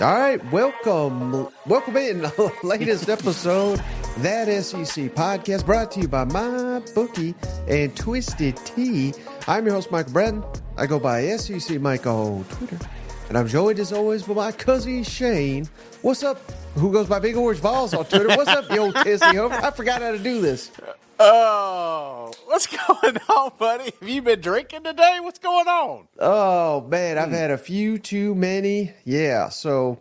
All right, welcome, welcome in the latest episode that SEC podcast brought to you by my bookie and Twisted Tea. I'm your host Michael Bratton. I go by SEC Mike on Twitter, and I'm joined as always by my cousin Shane. What's up? Who goes by Big Orange Volz on Twitter? What's up, yo, Tizzy? I forgot how to do this. Oh, what's going on, buddy? Have you been drinking today? What's going on? Oh man, I've had a few too many. Yeah, so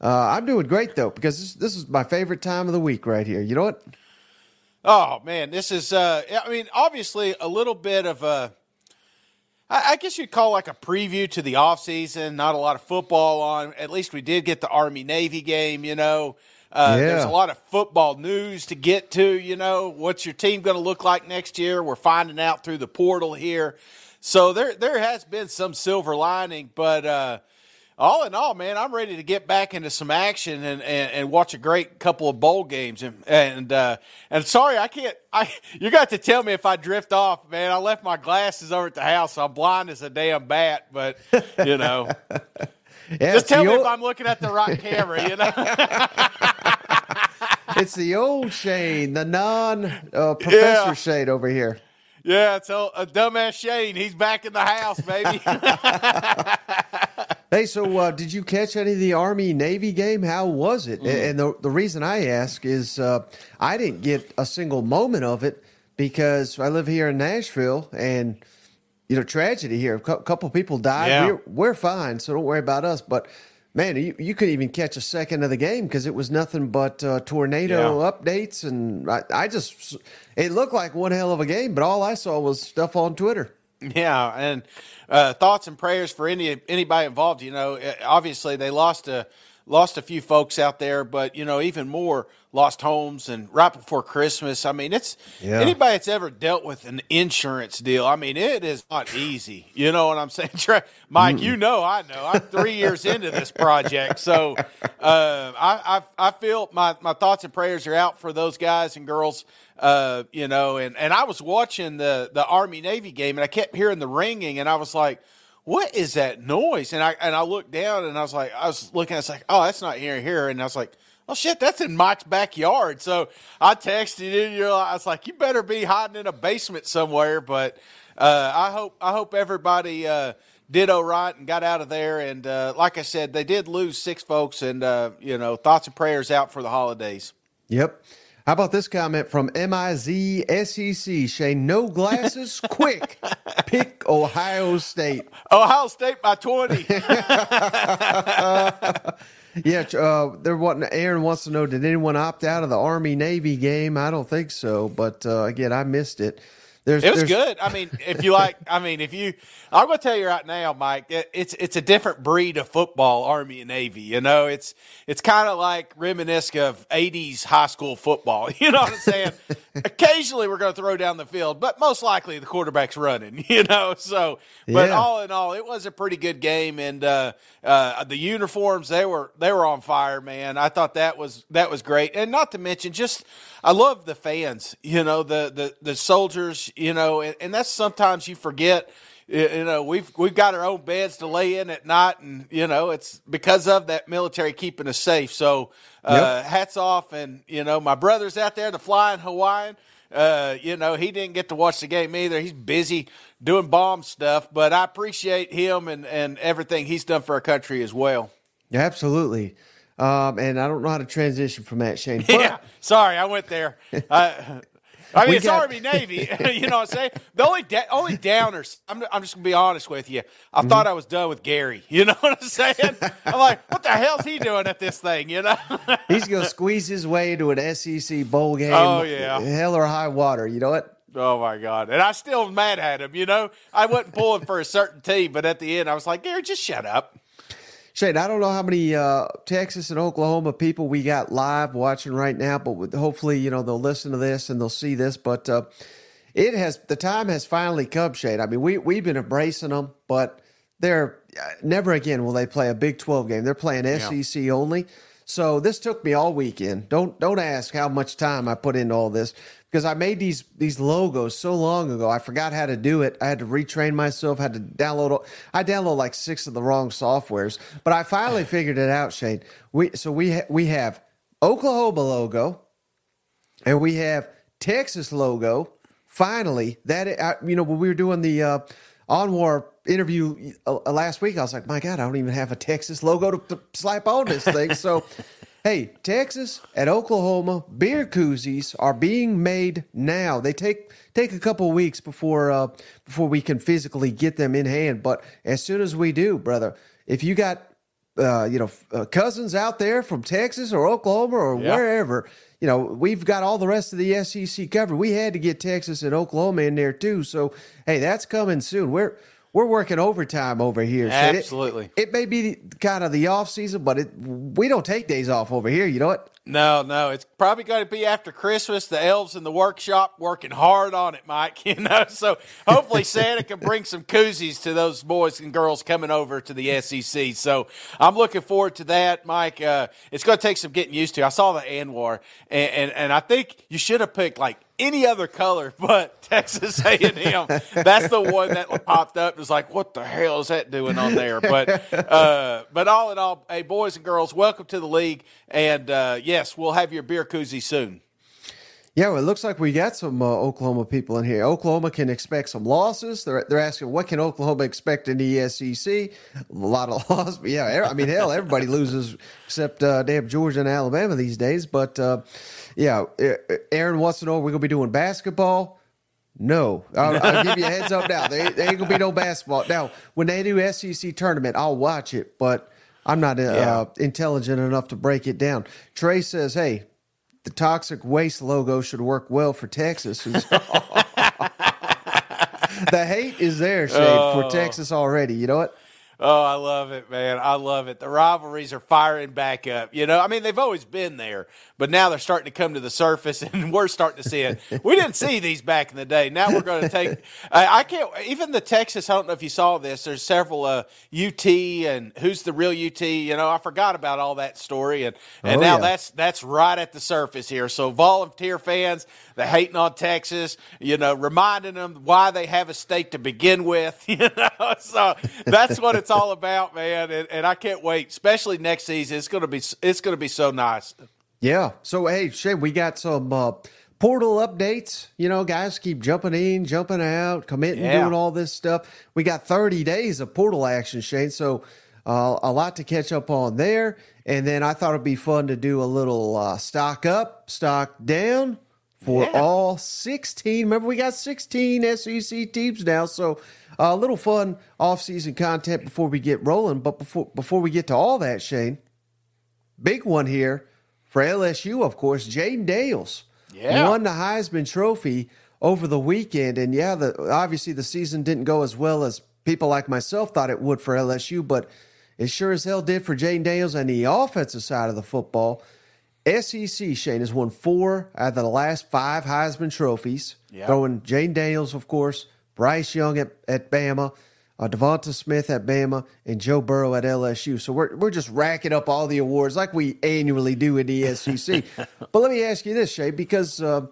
uh, I'm doing great though because this, this is my favorite time of the week right here. You know what? Oh man, this is. Uh, I mean, obviously a little bit of a. I I guess you'd call like a preview to the off season. Not a lot of football on. At least we did get the Army Navy game. You know, uh, There's a lot of football news to get to. You know, what's your team going to look like next year? We're finding out through the portal here. So there, there has been some silver lining, but uh, all in all, man, I'm ready to get back into some action and, and, and watch a great couple of bowl games. And and uh, and sorry, I can't. I you got to tell me if I drift off, man. I left my glasses over at the house, so I'm blind as a damn bat. But you know, Yeah, just tell me if I'm looking at the right camera. You know. It's the old Shane, the non uh, professor Yeah. Shane over here. Yeah, so a dumbass Shane, he's back in the house, baby. Hey, so uh, did you catch any of the Army Navy game? How was it? And the the reason I ask is uh, I didn't get a single moment of it because I live here in Nashville, and you know tragedy here. A couple people died. Yeah. We're we're fine, so don't worry about us. But man, you, you couldn't even catch a second of the game because it was nothing but uh, tornado Yeah. updates, and I, I just it looked like one hell of a game, but all I saw was stuff on Twitter. Yeah, and uh, thoughts and prayers for any anybody involved. You know, Uh, obviously they lost a lost a few folks out there, but you know even more lost homes and right before Christmas. I mean, it's Yeah. anybody that's ever dealt with an insurance deal. I mean, it is not easy. You know what I'm saying, Mike? You know, I know. I'm three years into this project, so uh, I, I I feel my my thoughts and prayers are out for those guys and girls. Uh, you know, and and I was watching the the Army Navy game, and I kept hearing the ringing, and I was like, "What is that noise?" And I and I looked down, and I was like, I was looking, I was like, "Oh, that's not here, here," and I was like. Oh shit, that's in Mike's backyard. So I texted you. You're like, I was like, you better be hiding in a basement somewhere. But uh, I hope I hope everybody uh, did all right and got out of there. And uh, like I said, they did lose six folks. And uh, you know, thoughts and prayers out for the holidays. Yep. How about this comment from MIZ SEC? E Shane, no glasses, quick. Pick Ohio State. Ohio State by twenty. Yeah, uh, they're wanting. Aaron wants to know: Did anyone opt out of the Army Navy game? I don't think so, but uh, again, I missed it. There's, It was there's- good. I mean, if you like, I mean, if you, I'm going to tell you right now, Mike, it- it's it's a different breed of football, Army and Navy. You know, it's it's kind of like reminiscent of '80s high school football. You know what I'm saying? Occasionally, we're going to throw down the field, but most likely the quarterback's running. You know, so but Yeah. all in all, it was a pretty good game, and uh, uh, the uniforms they were they were on fire, man. I thought that was that was great, and not to mention just I love the fans. You know, the the the soldiers. You know, and, and that's sometimes you forget. You know, we've we've got our own beds to lay in at night, and you know it's because of that military keeping us safe. So, uh, hats off, and you know my brother's out there, the flying Hawaiian. Uh, you know, he didn't get to watch the game either. He's busy doing bomb stuff, but I appreciate him and, and everything he's done for our country as well. absolutely. Um, and I don't know how to transition from that, Shane. But yeah, sorry, I went there. I, I mean, We it's got- Army Navy. you know what I'm saying? The only da- only downers. I'm, I'm just gonna be honest with you. I Mm-hmm. thought I was done with Gary. You know what I'm saying? I'm like, what the hell's he doing at this thing? You know? he's going to squeeze his way into an SEC bowl game. Oh, yeah. hell or high water. You know what? oh my god! And I still mad at him. You know, I wasn't pulling for a certain team, but at the end, I was like, Gary, just shut up. Shane, I don't know how many uh, Texas and Oklahoma people we got live watching right now, but with, hopefully, you know, they'll listen to this and they'll see this. But uh, it has the time has finally come, Shane. I mean, we we've been embracing them, but they're uh, never again will they play a Big Twelve game. They're playing SEC only. So this took me all weekend. Don't don't ask how much time I put into all this because I made these these logos so long ago. I forgot how to do it. I had to retrain myself. Had to download. I download like six of the wrong softwares, but I finally figured it out, Shane. We so we ha- we have Oklahoma logo, and we have Texas logo. Finally, that uh, you know when we were doing the uh, Anwar interview uh, last week, I was like, my God, I don't even have a Texas logo to, to slap on this thing. So. Hey, Texas and Oklahoma beer koozies are being made now. They take take a couple weeks before uh, before we can physically get them in hand. But as soon as we do, brother, if you got uh, you know uh, cousins out there from Texas or Oklahoma or Yeah. wherever, you know we've got all the rest of the SEC covered. We had to get Texas and Oklahoma in there too. So hey, that's coming soon. We're we're working overtime over here. It- Absolutely. it may be kind of the off season, but it we don't take days off over here. You know what? No, no, it's probably going to be after Christmas. The elves in the workshop working hard on it, Mike. You know, so hopefully Santa can bring some koozies to those boys and girls coming over to the SEC. So I'm looking forward to that, Mike. Uh, it's going to take some getting used to. I saw the Anwar, and, and and I think you should have picked like any other color but Texas A&M. That's the one that popped up. It was like, what the hell is that doing on there? But uh, but all in all, hey, boys and girls, welcome to the league. And uh, yes, we'll have your beer koozie soon. Yeah, well, it looks like we got some uh, Oklahoma people in here. Oklahoma can expect some losses. They're they're asking what can Oklahoma expect in the SEC? A lot of losses. But yeah, I mean, hell, everybody loses except uh, damn Georgia and Alabama these days. But uh, yeah, Aaron wants to know: we're gonna be doing basketball? No, I'll, I'll give you a heads up now. There, there ain't gonna be no basketball. Now, when they do SEC tournament, I'll watch it, but I'm not uh, Yeah. intelligent enough to break it down. Trey says, "Hey, the toxic waste logo should work well for Texas." The hate is there, Shane, for oh. Texas already. You know what? Oh, I love it, man. I love it. The rivalries are firing back up. You know, I mean, they've always been there, but now they're starting to come to the surface, and we're starting to see it. We didn't see these back in the day. Now we're going to take. I, I can't. Even the Texas. I don't know if you saw this. There's several uh, UT and who's the real UT. You know, I forgot about all that story, and and Oh, now yeah. that's that's right at the surface here. So volunteer fans, they're hating on Texas. You know, reminding them why they have a state to begin with. You know, so that's what it's all about, man. And, and I can't wait, especially next season. It's gonna be it's gonna be so nice. Yeah. So hey, Shane, we got some uh, portal updates. You know, guys keep jumping in, jumping out, committing, Yeah. doing all this stuff. We got 30 days of portal action, Shane. So uh, a lot to catch up on there. And then I thought it'd be fun to do a little uh, stock up, stock down for Yeah. all 16. Remember, we got 16 SEC teams now. So a little fun off-season content before we get rolling. But before before we get to all that, Shane, big one here for LSU, of course, Jayden Daniels Yeah. won the Heisman Trophy over the weekend. And yeah, the, obviously the season didn't go as well as people like myself thought it would for LSU, but it sure as hell did for Jayden Daniels and the offensive side of the football. SEC, Shane, has won four out of the last five Heisman trophies. Yeah. Throwing Jayden Daniels, of course, Bryce Young at, at Bama, uh, DeVonta Smith at Bama, and Joe Burrow at LSU. So we're, we're just racking up all the awards like we annually do in the SEC. but let me ask you this, Shane, because uh,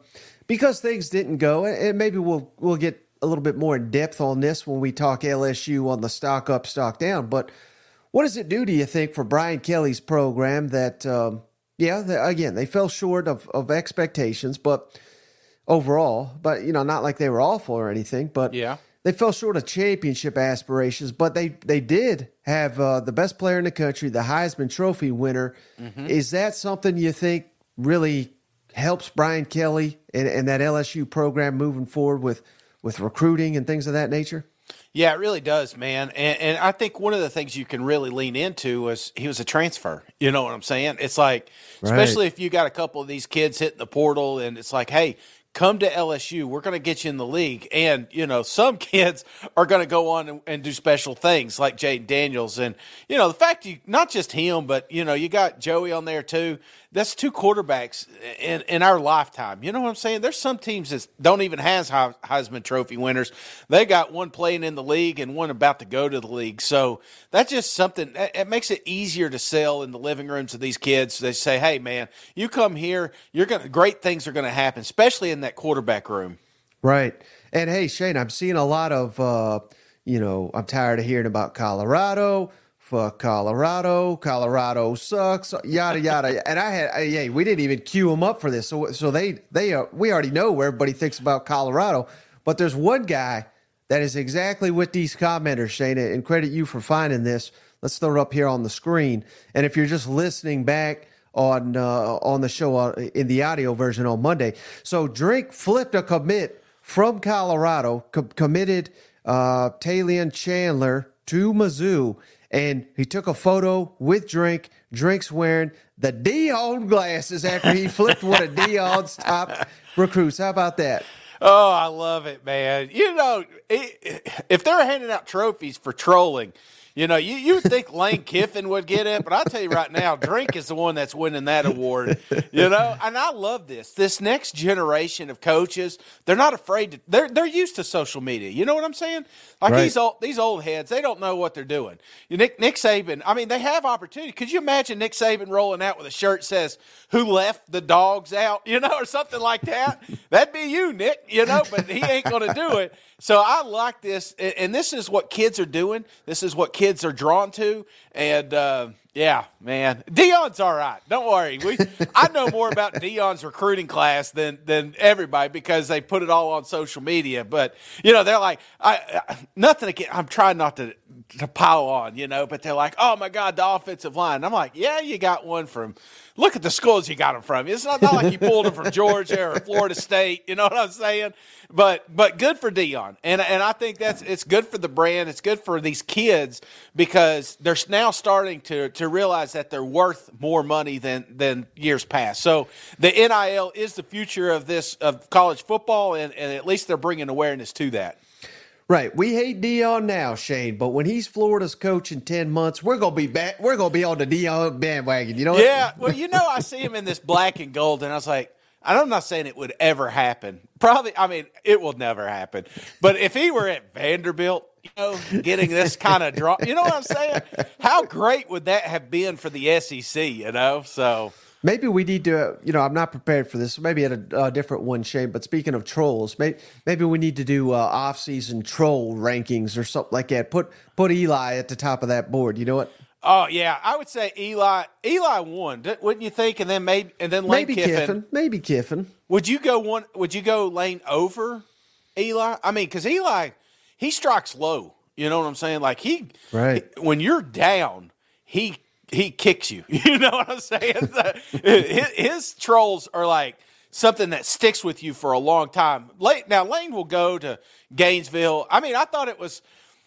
because things didn't go, and maybe we'll we'll get a little bit more in depth on this when we talk LSU on the stock up, stock down. But what does it do, do you think, for Brian Kelly's program that, um, yeah, they, again, they fell short of, of expectations, but overall, but, you know, not like they were awful or anything, but Yeah. they fell short of championship aspirations, but they, they did have uh, the best player in the country, the Heisman Trophy winner. Is that something you think really helps Brian Kelly and, and that LSU program moving forward with, with recruiting and things of that nature? Yeah, it really does, man. And, and I think one of the things you can really lean into was he was a transfer. You know what I'm saying? It's like, especially if you got a couple of these kids hitting the portal, and it's like, hey, come to LSU. We're going to get you in the league. And, you know, some kids are going to go on and, and do special things like Jayden Daniels. And, you know, the fact you, not just him, but, you know, you got Joey on there too. That's two quarterbacks in, in our lifetime. You know what I'm saying? There's some teams that don't even has Heisman Trophy winners. They got one playing in the league and one about to go to the league. So that's just something. It makes it easier to sell in the living rooms of these kids. They say, "Hey, man, you come here, you're gonna great things are gonna happen, especially in that quarterback room. Right. And hey, Shane, I'm seeing a lot of, uh, you know, I'm tired of hearing about Colorado. Fuck Colorado. Colorado sucks. Yada yada. and I had, I, yeah, we didn't even cue them up for this. So, so they, they, uh, we already know where everybody thinks about Colorado. But there's one guy that is exactly with these commenters, Shane, and credit you for finding this. Let's throw it up here on the screen. And if you're just listening back on uh, on the show uh, in the audio version on Monday, so Drink flipped a commit from Colorado, co- committed uh, Talion Chandler to Mizzou, and he took a photo with Drink. Drink's wearing the Deion glasses after he flipped one of Deion's top recruits. How about that? Oh, I love it, man. You know, if they're handing out trophies for trolling, you know, you, you think Lane Kiffin would get it, but I'll tell you right now, Drink is the one that's winning that award. You know, and I love this. This next generation of coaches, they're not afraid to they're they're used to social media. You know what I'm saying? Like Right. these old these old heads, they don't know what they're doing. You Nick Nick Saban, I mean, they have opportunity. Could you imagine Nick Saban rolling out with a shirt that says "Who left the dogs out?" You know, or something like that? That'd be you, Nick. You know, but he ain't going to do it. So I like this, and and this is what kids are doing. This is what kids are drawn to, and uh, yeah, man, Deion's all right. Don't worry. We I know more about Deion's recruiting class than than everybody because they put it all on social media. But you know, they're like, I, I nothing. Again, I'm trying not to to pile on, you know, but they're like, oh my god, the offensive line. And I'm like, yeah, you got one from. Look at the schools you got them from. It's not, not like you pulled them from Georgia or Florida State. You know what I'm saying? But but good for Dion, and and I think that's it's good for the brand. It's good for these kids because they're now starting to to realize that they're worth more money than than years past. So the NIL is the future of this of college football, and, and at least they're bringing awareness to that. Right. We hate Deion now, Shane, but when he's Florida's coach in 10 months, we're going to be back. We're to be on the Deion bandwagon. You know what? Yeah, well, you know, I see him in this black and gold, and I was like, I'm not saying it would ever happen. Probably, I mean, it will never happen. But if he were at Vanderbilt, you know, getting this kind of draw, you know what I'm saying? How great would that have been for the SEC? You know, so Maybe we need to, you know, I'm not prepared for this. Maybe at a, a different one, Shane. But speaking of trolls, maybe, maybe we need to do uh, off-season troll rankings or something like that. Put put Eli at the top of that board. You know what? oh yeah, I would say Eli. Eli won, wouldn't you think? And then maybe, and then Lane Maybe Kiffin. Kiffin. Maybe Kiffin. Would you go one? Would you go Lane over Eli? I mean, because Eli he strikes low. You know what I'm saying? Like he, Right. when you're down, he he kicks you. You know what I'm saying? His, his trolls are like something that sticks with you for a long time. Lane, now Lane will go to Gainesville. I mean, I thought it was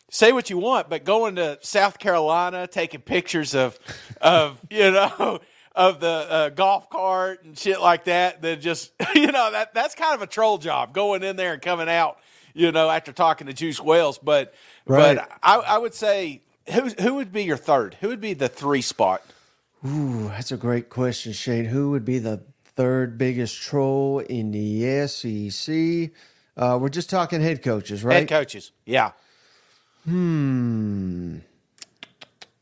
say what you want, but going to South Carolina, taking pictures of of you know of the uh, golf cart and shit like that, then just you know that that's kind of a troll job going in there and coming out. You know, after talking to Juice Wells, but Right. but I, I would say who who would be your third? Who would be the three spot? Ooh, that's a great question, Shane. Who would be the third biggest troll in the SEC? Uh, we're just talking head coaches, right? Head coaches. Yeah. Hmm.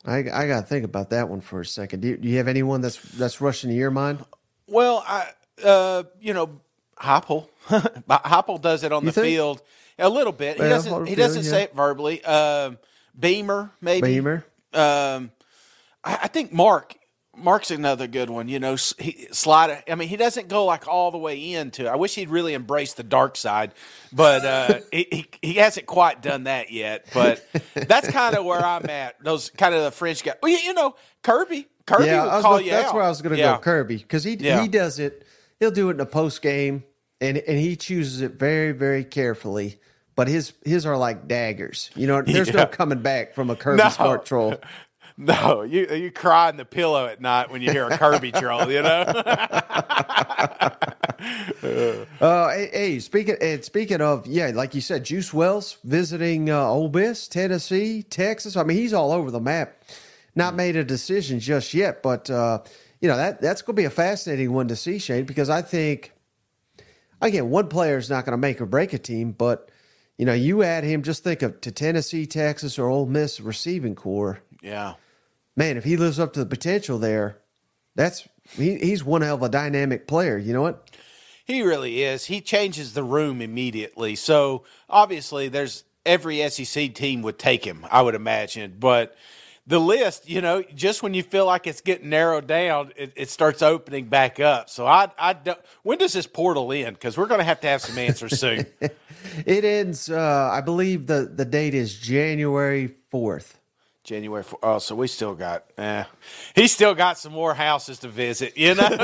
I, I got to think about that one for a second. Do you, do you have anyone that's that's rushing to your mind? Well, I, uh, you know, Heupel. Heupel does it on You the think? field a little bit. Well, he doesn't. He doesn't say yeah. it verbally. Um, Beamer, maybe. Beamer. Um, I, I think Mark. Mark's another good one. You know, he slide. I mean, he doesn't go like all the way into. I wish he'd really embrace the dark side, but uh, he, he he hasn't quite done that yet. But that's kind of where I'm at. Those kind of the French guy. Well, you, you know, Kirby. Kirby yeah, will call gonna- you that's out. where I was going to Yeah. go, Kirby, because he Yeah. he does it. He'll do it in a post game, and and he chooses it very very carefully. But his his are like daggers. You know, there's no coming back from a Kirby No. Smart troll. No, you you cry in the pillow at night when you hear a Kirby troll. You know. Uh, hey, hey, speaking and speaking of, yeah, like you said, Juice Wells visiting uh, Ole Miss, Tennessee, Texas. I mean, he's all over the map. Not made a decision just yet, but uh, you know that that's going to be a fascinating one to see, Shane, because I think again, one player is not going to make or break a team, but you know, you add him. Just think of to Tennessee, Texas, or Ole Miss receiving core. yeah. Man, if he lives up to the potential there, that's he, he's one hell of a dynamic player. You know what? He really is. He changes the room immediately. So obviously, there's every SEC team would take him. I would imagine, but the list, you know, just when you feel like it's getting narrowed down, it, it starts opening back up. So I, I don't, when does this portal end? Because we're going to have to have some answers soon. it ends, uh, I believe the, the date is January 4th. January 4th. Oh, so we still got, eh. He's still got some more houses to visit, you know? but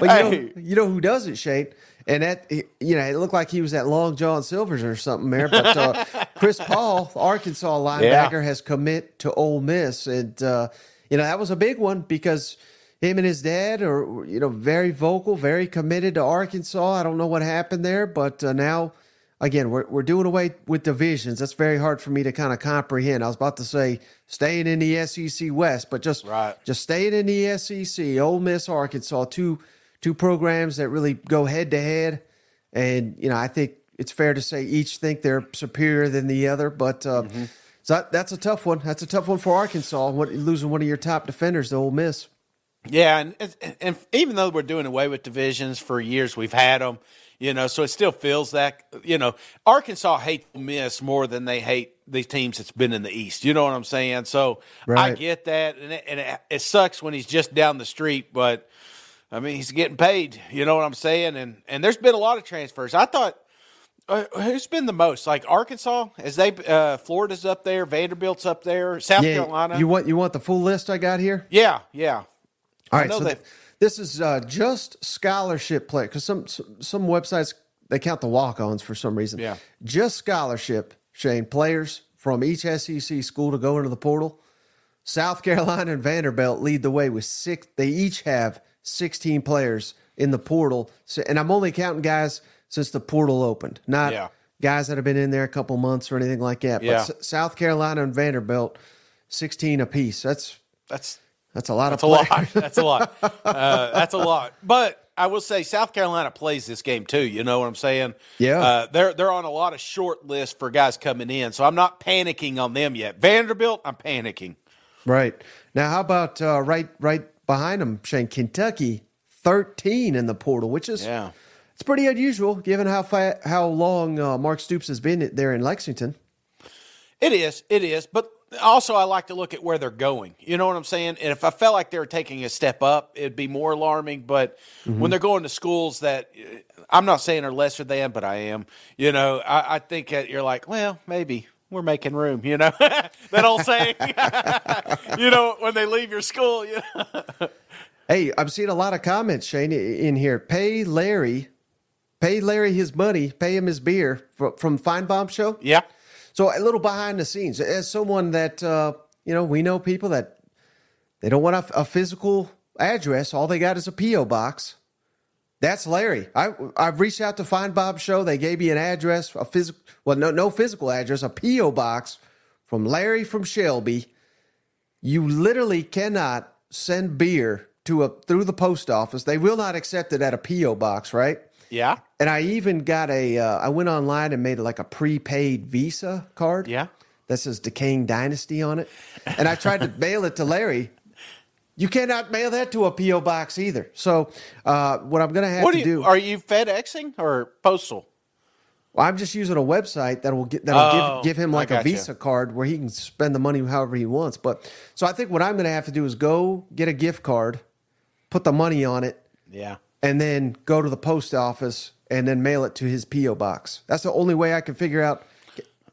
you, hey. know, you know who doesn't, Shane? And that, you know, it looked like he was at Long John Silver's or something there. But uh, Chris Paul, Arkansas linebacker, yeah. has commit to Ole Miss. And, uh, you know, that was a big one because him and his dad are, you know, very vocal, very committed to Arkansas. I don't know what happened there, but uh, now, again, we're, we're doing away with divisions. That's very hard for me to kind of comprehend. I was about to say staying in the SEC West, but just, right. just staying in the SEC, Ole Miss, Arkansas, two – two programs that really go head to head, and you know I think it's fair to say each think they're superior than the other. But uh, mm-hmm. so that, that's a tough one. That's a tough one for Arkansas. What, losing one of your top defenders to Ole Miss. Yeah, and, and even though we're doing away with divisions for years, we've had them. You know, so it still feels that you know Arkansas hates Miss more than they hate these teams that's been in the East. You know what I'm saying? So right. I get that, and, it, and it, it sucks when he's just down the street, but I mean, he's getting paid. You know what I'm saying? And and there's been a lot of transfers. I thought uh, who's been the most? Like Arkansas, as they uh, Florida's up there, Vanderbilt's up there, South yeah, Carolina. You want you want the full list I got here? Yeah, yeah. All right, so th- this is uh, just scholarship play because some, some some websites they count the walk-ons for some reason. Yeah, just scholarship. Shane players from each SEC school to go into the portal. South Carolina and Vanderbilt lead the way with six. They each have 16 players in the portal. So, and I'm only counting guys since the portal opened, not yeah. guys that have been in there a couple months or anything like that. Yeah. But S- South Carolina and Vanderbilt, 16 apiece. That's that's that's a lot that's of a lot. That's a lot. Uh, that's a lot. But I will say South Carolina plays this game too. You know what I'm saying? Yeah. Uh, they're they're on a lot of short lists for guys coming in, so I'm not panicking on them yet. Vanderbilt, I'm panicking. Right now, how about uh, right right behind them, Shane Kentucky, 13 in the portal, which is yeah. it's pretty unusual given how fa- how long uh, Mark Stoops has been there in Lexington. It is, it is, but also I like to look at where they're going. You know what I'm saying? And if I felt like they were taking a step up, it'd be more alarming. But mm-hmm. when they're going to schools that I'm not saying are lesser than, but I am. You know, I, I think that you're like, well, maybe we're making room, you know, that old saying, you know, when they leave your school. You know? hey, I'm seeing a lot of comments, Shane, in here. Pay Larry, pay Larry his money, pay him his beer from Finebaum Show. Yeah. So a little behind the scenes, as someone that, uh, you know, we know people that they don't want a, a physical address. All they got is a P.O. box. That's Larry. I I've reached out to Finebaum Show. They gave me an address, a physical well, no no physical address, a PO box from Larry from Shelby. You literally cannot send beer to a through the post office. They will not accept it at a PO box, right? Yeah. And I even got a. Uh, I went online and made like a prepaid Visa card. Yeah. That says Decaying Dynasty on it, and I tried to mail it to Larry. You cannot mail that to a PO box either. So uh, what I'm going to have what to you, do? Are you FedExing or postal? Well, I'm just using a website that will get that'll oh, give give him like a Visa you. card where he can spend the money however he wants. But so I think what I'm going to have to do is go get a gift card, put the money on it, yeah, and then go to the post office and then mail it to his PO box. That's the only way I can figure out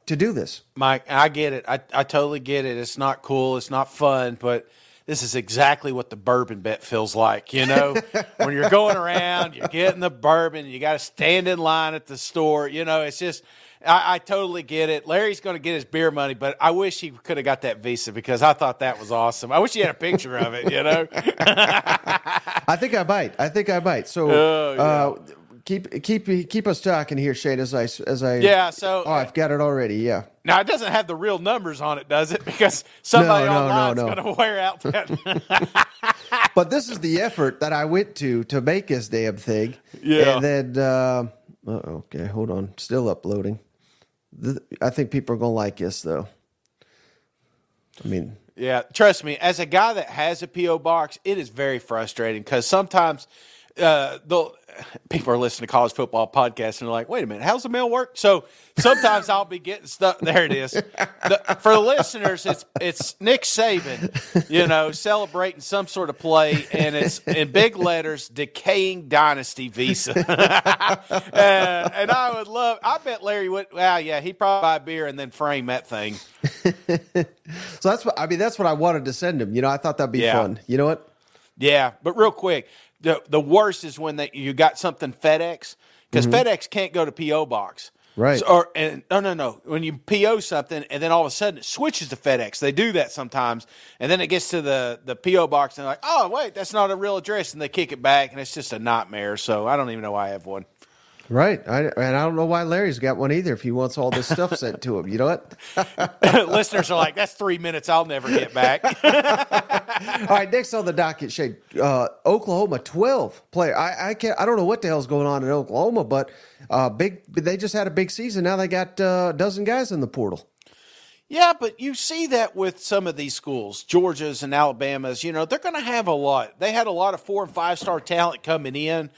to do this. Mike, I get it. I I totally get it. It's not cool. It's not fun, but this is exactly what the bourbon bet feels like. You know, when you're going around, you're getting the bourbon, you got to stand in line at the store. You know, it's just, I, I totally get it. Larry's going to get his beer money, but I wish he could have got that Visa because I thought that was awesome. I wish he had a picture of it, you know? I think I might. I think I might. So, oh, yeah. uh, keep keep keep us talking here, Shane. As I as I yeah. So oh, I've got it already. Yeah. Now it doesn't have the real numbers on it, does it? Because somebody no, no, online no, no. is going to wear out that. but this is the effort that I went to to make this damn thing. Yeah. And then, uh, okay, hold on, still uploading. I think people are going to like this though. I mean, yeah, trust me. As a guy that has a PO box, it is very frustrating because sometimes uh, the people are listening to college football podcasts and they're like, wait a minute, how's the mail work? So sometimes I'll be getting stuff. There it is. The, for the listeners, it's it's Nick Saban, you know, celebrating some sort of play, and it's in big letters, decaying dynasty visa. and, and, I would love. I bet Larry would. Well, yeah, he'd probably buy beer and then frame that thing. so that's what I mean. That's what I wanted to send him. You know, I thought that'd be yeah. fun. You know what? Yeah, but real quick, the the worst is when they you got something FedEx because mm-hmm. FedEx can't go to PO box. Right. So, or and no no no when you PO something and then all of a sudden it switches to FedEx. They do that sometimes, and then it gets to the the PO box and they're like, oh wait, that's not a real address, and they kick it back, and it's just a nightmare. So I don't even know why I have one. Right. I, and I don't know why Larry's got one either if he wants all this stuff sent to him. You know what? Listeners are like, that's three minutes I'll never get back. all right. Next on the docket, Shane, uh, Oklahoma 12 player. I, I can't, I don't know what the hell's going on in Oklahoma, but uh, big, they just had a big season. Now they got uh, a dozen guys in the portal. Yeah, but you see that with some of these schools, Georgia's and Alabama's, you know, they're going to have a lot. They had a lot of four and five star talent coming in.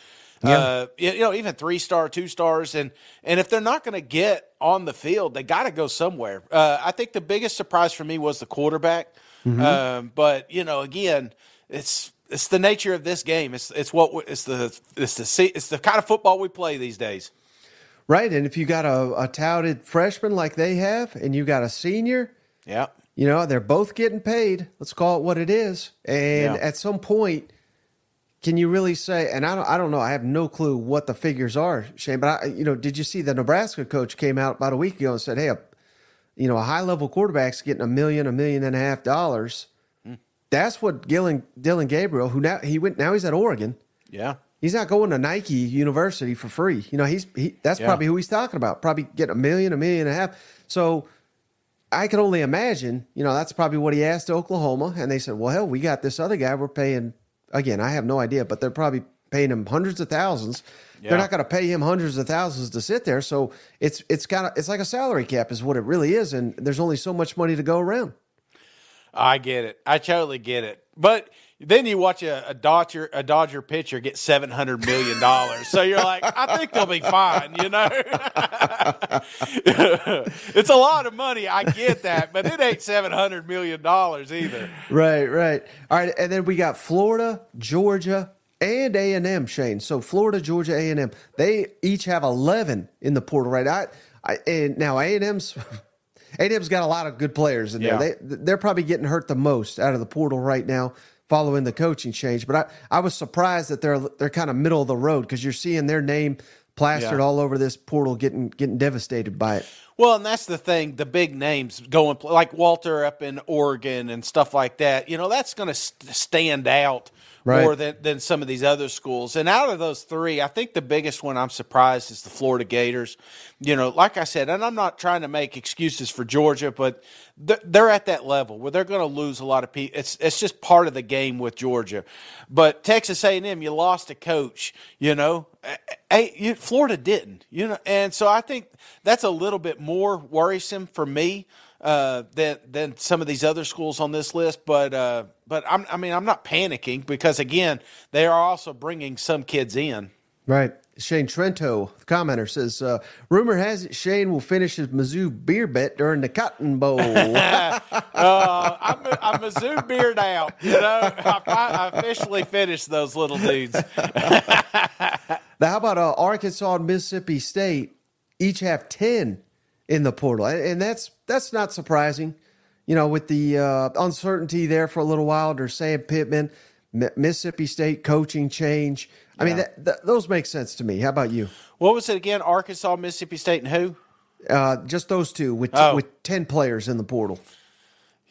Yeah. Uh, you know, even three star, two stars, and and if they're not going to get on the field, they got to go somewhere. Uh, I think the biggest surprise for me was the quarterback. Mm-hmm. Um, but you know, again, it's it's the nature of this game. It's it's what it's the it's the it's the kind of football we play these days. Right, and if you got a, a touted freshman like they have, and you got a senior, yeah, you know they're both getting paid. Let's call it what it is. And yeah. at some point, can you really say? And I don't, I don't know. I have no clue what the figures are, Shane. But I, you know, did you see the Nebraska coach came out about a week ago and said, "Hey, a, you know, a high level quarterback's getting a million, a million and a half dollars." Mm. That's what Dillon, Dillon Gabriel, who now he went, now he's at Oregon. Yeah, he's not going to Nike University for free. You know, he's he, that's yeah. probably who he's talking about. Probably getting a million, a million and a half. So. I can only imagine, you know, that's probably what he asked Oklahoma. And they said, well, hell, we got this other guy we're paying again, I have no idea, but they're probably paying him hundreds of thousands. Yeah. They're not going to pay him hundreds of thousands to sit there. So it's it's kind of it's like a salary cap is what it really is, and there's only so much money to go around. I get it. I totally get it. But then you watch a, a Dodger a Dodger pitcher get seven hundred million dollars. so you're like, I think they'll be fine. You know, it's a lot of money. I get that, but it ain't seven hundred million dollars either. Right, right. All right, and then we got Florida, Georgia, and A and M. Shane. So Florida, Georgia, A and M. They each have eleven in the portal. Right. I, I and now A and M's. A&M's got a lot of good players in there. They they're probably getting hurt the most out of the portal right now following the coaching change. But I, I was surprised that they're they're kind of middle of the road because you're seeing their name plastered yeah. all over this portal, getting getting devastated by it. Well, and that's the thing. The big names going like Walter up in Oregon and stuff like that. You know, that's going to stand out right. more than, than some of these other schools. And out of those three, I think the biggest one I'm surprised is the Florida Gators. You know, like I said, and I'm not trying to make excuses for Georgia, but they're at that level where they're going to lose a lot of people. It's it's just part of the game with Georgia. But Texas A&M, you lost a coach. You know, hey, Florida didn't. You know, and so I think that's a little bit more worrisome for me uh, than than some of these other schools on this list. But uh, but I'm, I mean, I'm not panicking because again, they are also bringing some kids in. Right. Shane Trento, the commenter, says, uh, rumor has it Shane will finish his Mizzou beer bet during the Cotton Bowl. uh, I'm, I'm Mizzou beard out. You know, I, I officially finished those little dudes. now, how about uh, Arkansas and Mississippi State each have 10 in the portal? And that's that's not surprising. You know, with the uh, uncertainty there for a little while under Sam Pittman, Mississippi State coaching change. I mean, that, that, those make sense to me. How about you? What was it again? Arkansas, Mississippi State, and who? Uh, just those two with oh. with ten players in the portal.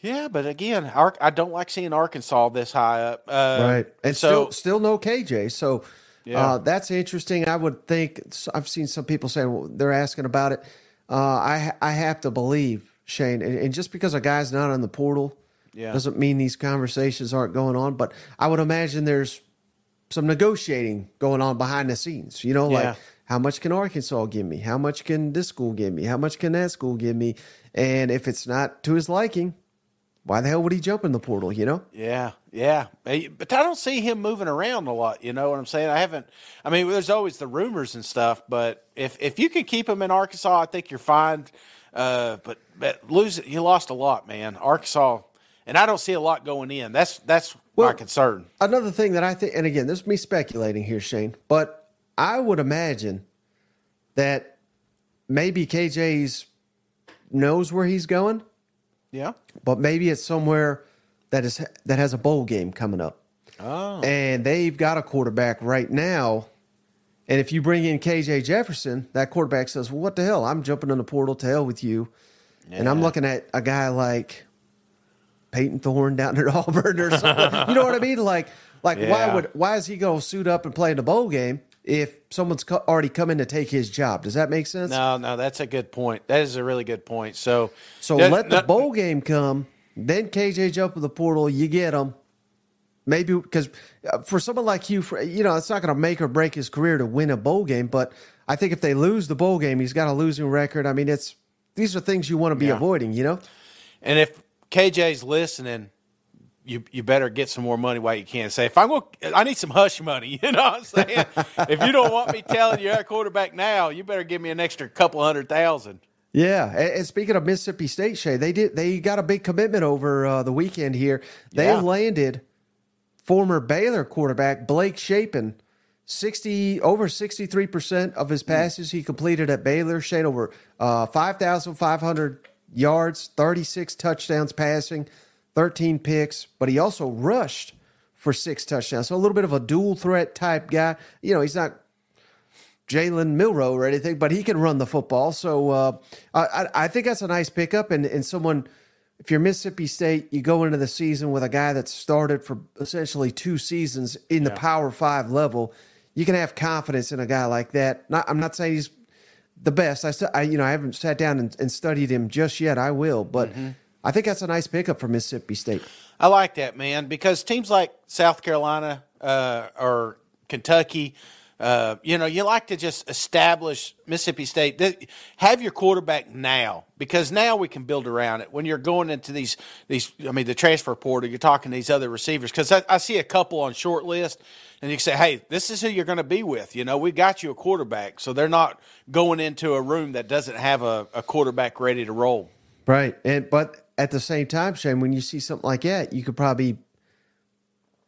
Yeah, but again, I don't like seeing Arkansas this high up. Uh, right, and so, still still no KJ. So yeah. uh, that's interesting. I would think I've seen some people saying well, they're asking about it. Uh, I I have to believe Shane, and, and, just because a guy's not on the portal yeah. doesn't mean these conversations aren't going on. But I would imagine there's some negotiating going on behind the scenes. You know, yeah. like how much can Arkansas give me? How much can this school give me? How much can that school give me? And if it's not to his liking, why the hell would he jump in the portal? You know? Yeah, yeah. But I don't see him moving around a lot. You know what I'm saying? I haven't. I mean, there's always the rumors and stuff, but if if you can keep him in Arkansas, I think you're fine. Uh, but but lose you lost a lot, man. Arkansas, and I don't see a lot going in. That's that's well, my concern. Another thing that I think, and again, this is me speculating here, Shane, but I would imagine that maybe KJ's knows where he's going. Yeah. But maybe it's somewhere that is that has a bowl game coming up. Oh. And they've got a quarterback right now. And if you bring in KJ Jefferson, that quarterback says, well, what the hell? I'm jumping in the portal to hell with you. Yeah. And I'm looking at a guy like Payton Thorne down at Auburn or something. you know what I mean? Like, like yeah. why would why is he going to suit up and play in the bowl game if someone's co- already come in to take his job? Does that make sense? No, no, that's a good point. That is a really good point. So, so let the bowl game come, then KJ jump in the portal. You get him. Maybe because uh, for someone like you, for, you know, it's not going to make or break his career to win a bowl game. But I think if they lose the bowl game, he's got a losing record. I mean, it's these are things you want to be yeah. avoiding, you know. And if KJ's listening, you you better get some more money while you can. Say if I'm going, I need some hush money. You know what I'm saying? if you don't want me telling you a quarterback now, you better give me an extra couple hundred thousand. Yeah, and speaking of Mississippi State, Shane, they did they got a big commitment over uh, the weekend here. They yeah. landed former Baylor quarterback Blake Shapen. 60 over 63% of his passes he completed at Baylor, Shane over uh, 5,500 yards, 36 touchdowns passing, 13 picks, but he also rushed for six touchdowns. So a little bit of a dual threat type guy. You know, he's not Jalen Milroe or anything, but he can run the football. So uh, I, I, think that's a nice pickup. And, and someone, if you're Mississippi State, you go into the season with a guy that started for essentially two seasons in the Power Five level. You can have confidence in a guy like that. Not, I'm not saying he's the best. I, I you know I haven't sat down and, and studied him just yet. I will, but mm-hmm. I think that's a nice pickup for Mississippi State. I like that man because teams like South Carolina uh, or Kentucky. Uh, you know, you like to just establish Mississippi State. Have your quarterback now because now we can build around it. When you're going into these, these, I mean, the transfer portal, you're talking to these other receivers because I, I, see a couple on short list, and you say, "Hey, this is who you're going to be with." You know, we got you a quarterback, so they're not going into a room that doesn't have a, a quarterback ready to roll. Right, and but at the same time, Shane, when you see something like that, you could probably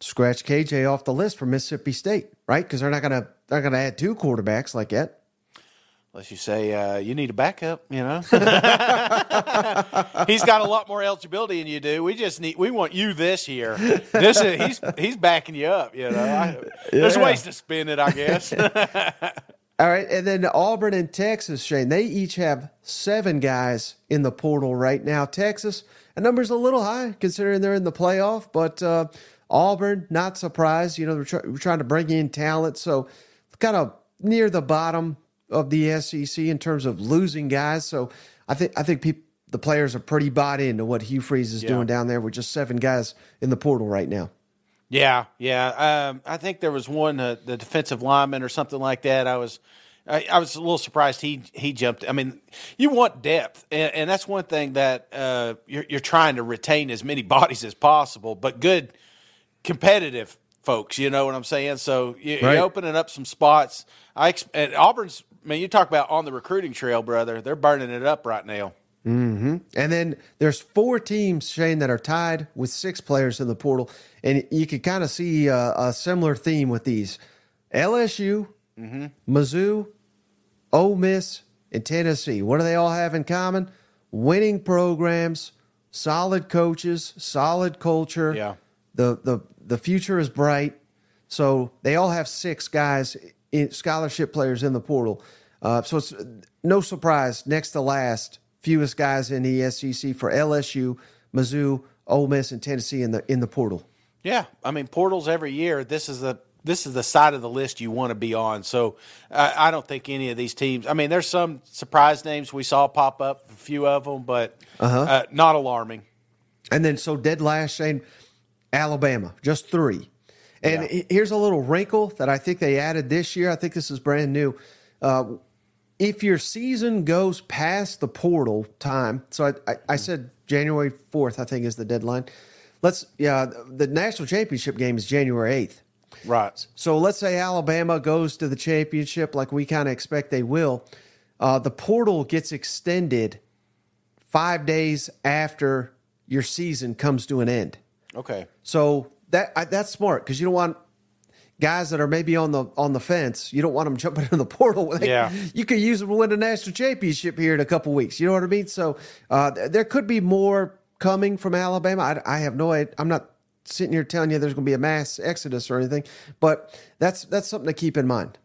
scratch KJ off the list for Mississippi State, right? Because they're not gonna they're gonna add two quarterbacks like that. Unless you say uh, you need a backup, you know. he's got a lot more eligibility than you do. We just need we want you this year. This is he's he's backing you up. You know, I, yeah. there's ways to spin it, I guess. All right, and then Auburn and Texas, Shane, they each have seven guys in the portal right now. Texas, a number's a little high considering they're in the playoff, but uh, Auburn, not surprised. You know, we're, we're trying to bring in talent, so kind of near the bottom of the SEC in terms of losing guys. So I think I think the players are pretty bought into what Hugh Freeze is yeah. doing down there with just seven guys in the portal right now. Yeah, yeah. Um, I think there was one, uh, the defensive lineman or something like that. I was, I, I, was a little surprised he he jumped. I mean, you want depth, and, and that's one thing that uh, you're, you're trying to retain as many bodies as possible, but good competitive folks. You know what I'm saying? So you, are opening up some spots. I and Auburn's. I mean, you talk about on the recruiting trail, brother. They're burning it up right now. Mm-hmm. And then there's four teams, Shane, that are tied with six players in the portal, and you can kind of see a, a, similar theme with these: LSU, mm-hmm. Mizzou, Ole Miss, and Tennessee. What do they all have in common? Winning programs, solid coaches, solid culture. Yeah. The the the future is bright. So they all have six guys, in, scholarship players in the portal. Uh, so it's no surprise, next to last fewest guys in the SEC for LSU, Mizzou, Ole Miss, and Tennessee in the in the portal. Yeah, I mean portals every year. This is the this is the side of the list you want to be on. So uh, I don't think any of these teams. I mean, there's some surprise names we saw pop up, a few of them, but uh-huh. uh, not alarming. And then so dead last, Shane, Alabama, just three. And yeah. here's a little wrinkle that I think they added this year. I think this is brand new. Uh, if your season goes past the portal time, so I, I, I said January 4th, I think is the deadline. Let's, yeah, the national championship game is January 8th. Right. So let's say Alabama goes to the championship like we kind of expect they will. Uh, the portal gets extended five days after your season comes to an end. Okay. So that I, that's smart because you don't want guys that are maybe on the on the fence. You don't want them jumping in the portal. They, Yeah. you could use them to win a national championship here in a couple weeks. You know what I mean? So uh, th- there could be more coming from Alabama. I, I have no idea. I'm not sitting here telling you there's going to be a mass exodus or anything, but that's that's something to keep in mind.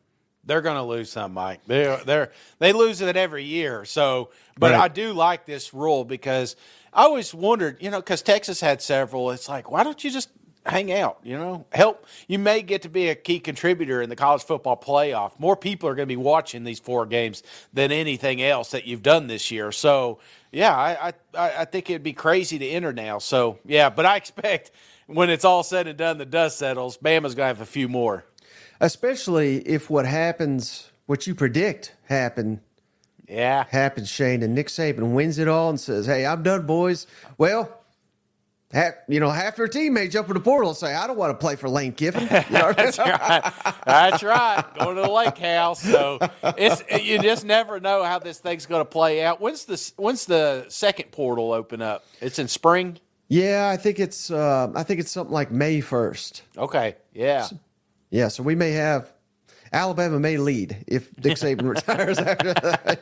They're going to lose some, Mike. They're they're they lose it every year. So, but Right. I do like this rule because I always wondered, you know, because Texas had several. It's like, why don't you just hang out? You know, help. You may get to be a key contributor in the college football playoff. More people are going to be watching these four games than anything else that you've done this year. So, yeah, I I, I think it'd be crazy to enter now. So, yeah, but I expect when it's all said and done, the dust settles. Bama's going to have a few more. Especially if what happens, what you predict happen, Yeah. happens, Shane, and Nick Saban wins it all and says, "Hey, I'm done, boys." Well. Half, you know, half your team may jump in the portal and say, "I don't want to play for Lane Kiffin." You know, That's right. That's right. Going to the lake house. So it's you just never know how this thing's going to play out. When's the when's the second portal open up? It's in spring. yeah, I think it's, uh, I think it's something like May first. Okay. Yeah. Yeah, so we may have Alabama may lead if Dick Saban retires after that.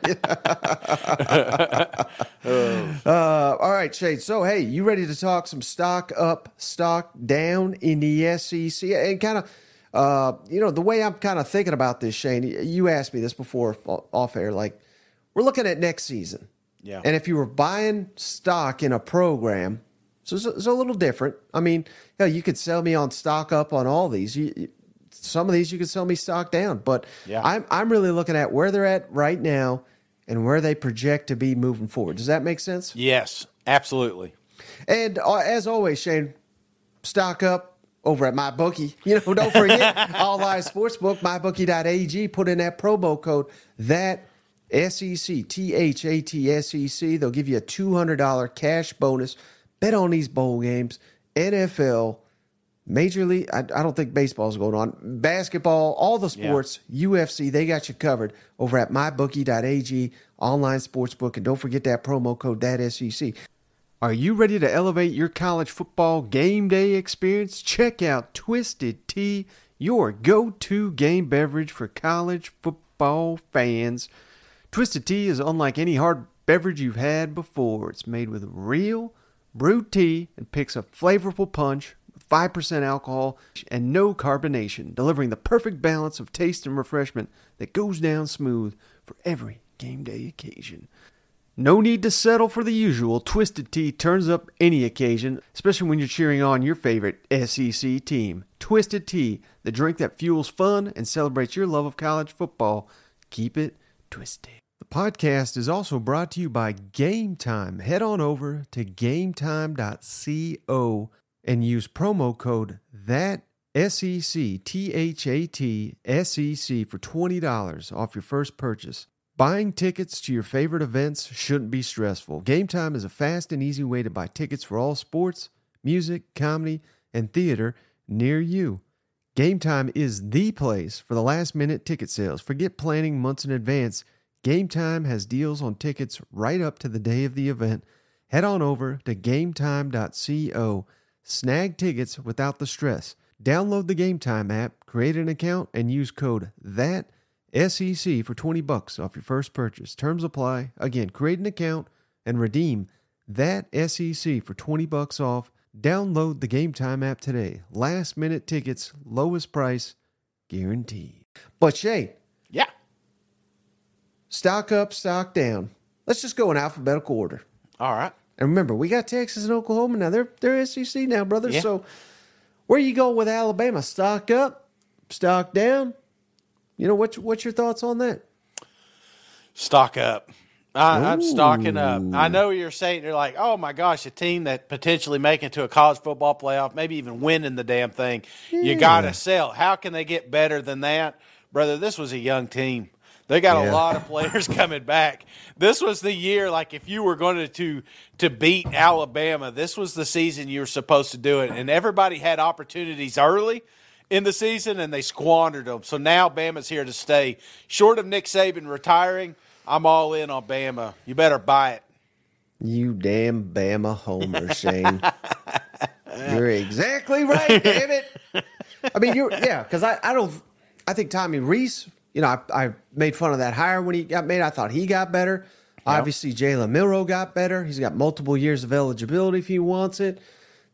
uh, all right, Shade. So, hey, you ready to talk some stock up, stock down in the SEC? And kind of, uh, you know, the way I'm kind of thinking about this, Shane, you asked me this before off air. Like, we're looking at next season. Yeah. And if you were buying stock in a program, so it's, it's a little different. I mean, hell, you could sell me on stock up on all these. You, you- some of these you could sell me stock down, but Yeah. I'm I'm really looking at where they're at right now and where they project to be moving forward. Does that make sense? Yes. Absolutely. And uh, as always, Shane, stock up over at MyBookie. You know, don't forget all live sportsbook, mybookie.ag. Put in that promo code that SEC T H A T S E C. They'll give you a two hundred dollar cash bonus. Bet on these bowl games, NFL. Major League, I, I don't think baseball's going on. Basketball, all the sports, UFC, they got you covered over at mybookie.ag, online sportsbook. And don't forget that promo code, that SEC. Are you ready to elevate your college football game day experience? Check out Twisted Tea, your go to game beverage for college football fans. Twisted Tea is unlike any hard beverage you've had before. It's made with real brewed tea and picks a flavorful punch, 5% alcohol, and no carbonation, delivering the perfect balance of taste and refreshment that goes down smooth for every game day occasion. No need to settle for the usual. Twisted Tea turns up any occasion, especially when you're cheering on your favorite SEC team. Twisted Tea, the drink that fuels fun and celebrates your love of college football. Keep it twisted. The podcast is also brought to you by Game Time. Head on over to gametime.co and use promo code that SEC T H A T S E C for $20 off your first purchase. Buying tickets to your favorite events shouldn't be stressful. Game Time is a fast and easy way to buy tickets for all sports, music, comedy, and theater near you. Game Time is the place for the last minute ticket sales. Forget planning months in advance. Game Time has deals on tickets right up to the day of the event. Head on over to gametime.co. Snag tickets without the stress. Download the Game Time app, create an account, and use code THAT SEC for 20 bucks off your first purchase. Terms apply. Again, create an account and redeem that SEC for 20 bucks off. Download the Game Time app today. Last minute tickets, lowest price, guaranteed. But Shay, Yeah. stock up, stock down. Let's just go in alphabetical order. All right. And remember, we got Texas and Oklahoma now. They're they're SEC now, brother. Yeah. So where you going with Alabama? Stock up, stock down? You know what's what's your thoughts on that? Stock up. I, I'm stocking up. I know you're saying you're like, oh my gosh, a team that potentially making it to a college football playoff, maybe even winning the damn thing. You got to sell. How can they get better than that, brother? This was a young team. They got Yeah. a lot of players coming back. This was the year, like if you were going to, to to beat Alabama, this was the season you were supposed to do it, and everybody had opportunities early in the season, and they squandered them. So now Bama's here to stay. Short of Nick Saban retiring, I'm all in on Bama. You better buy it. You damn Bama homer, Shane. you're exactly right, damn it. I mean, you're yeah, because I, I don't I think Tommy Rees, you know, I, I made fun of that hire when he got made. I thought he got better. Obviously, Jalen Milroe got better. He's got multiple years of eligibility if he wants it.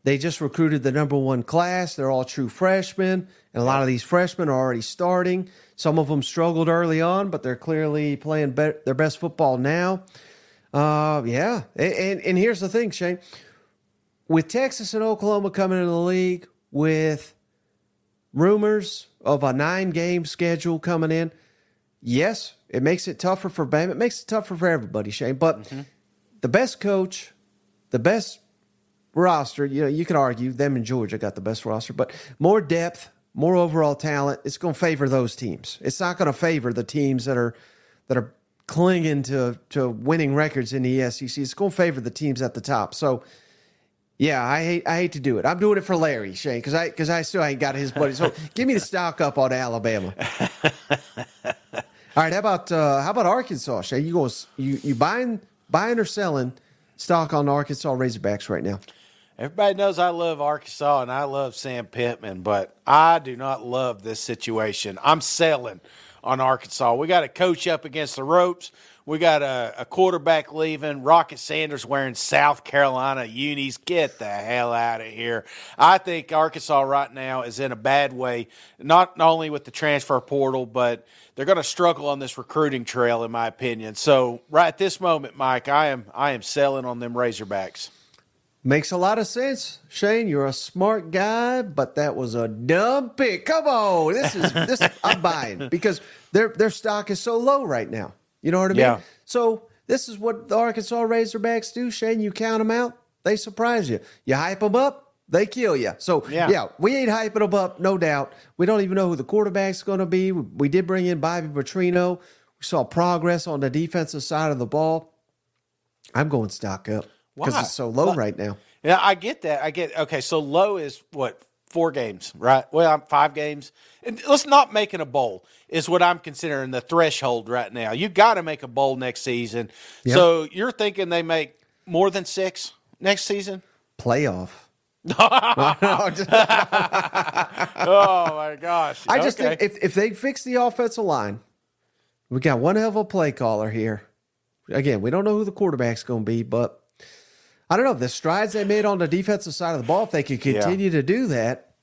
They just recruited the number one class. They're all true freshmen, and a lot of these freshmen are already starting. Some of them struggled early on, but they're clearly playing be- their best football now. Uh, yeah, and, and and here's the thing, Shane. With Texas and Oklahoma coming into the league, with rumors of a nine game schedule coming in, yes, it makes it tougher for Bama. It makes it tougher for everybody, Shane. But mm-hmm. the best coach, the best roster, you know, you could argue them and Georgia got the best roster, but more depth, more overall talent, it's going to favor those teams. It's not going to favor the teams that are that are clinging to to winning records in the SEC. It's going to favor the teams at the top. So, yeah, I hate I hate to do it. I'm doing it for Larry Shane because I because I still ain't got his buddy. So give me the stock up on Alabama. All right, how about uh, how about Arkansas? Shane, you going you you buying buying or selling stock on Arkansas Razorbacks right now? Everybody knows I love Arkansas and I love Sam Pittman, but I do not love this situation. I'm selling on Arkansas. We got a coach up against the ropes. We got a, a quarterback leaving. Rocket Sanders wearing South Carolina unis. Get the hell out of here. I think Arkansas right now is in a bad way, not only with the transfer portal, but they're going to struggle on this recruiting trail, in my opinion. So, right at this moment, Mike, I am I am selling on them Razorbacks. Makes a lot of sense, Shane. You're a smart guy, but that was a dumb pick. Come on, this is this. I'm buying because their their stock is so low right now. You know what I mean? Yeah. So this is what the Arkansas Razorbacks do, Shane. You count them out, they surprise you. You hype them up, they kill you. So Yeah. yeah, we ain't hyping them up, no doubt. We don't even know who the quarterback's going to be. We, we did bring in Bobby Petrino. We saw progress on the defensive side of the ball. I'm going stock up because it's so low Why? right now. Yeah, I get that. I get okay. So low is what four games, right? Well, I'm five games. And let's not make it a bowl is what I'm considering the threshold right now. You got to make a bowl next season. Yep. So you're thinking they make more than six next season? Playoff. oh my gosh! I just Okay. think if, if they fix the offensive line, we got one hell of a play caller here. Again, we don't know who the quarterback's going to be, but I don't know. if The strides they made on the defensive side of the ball, if they could continue to do that,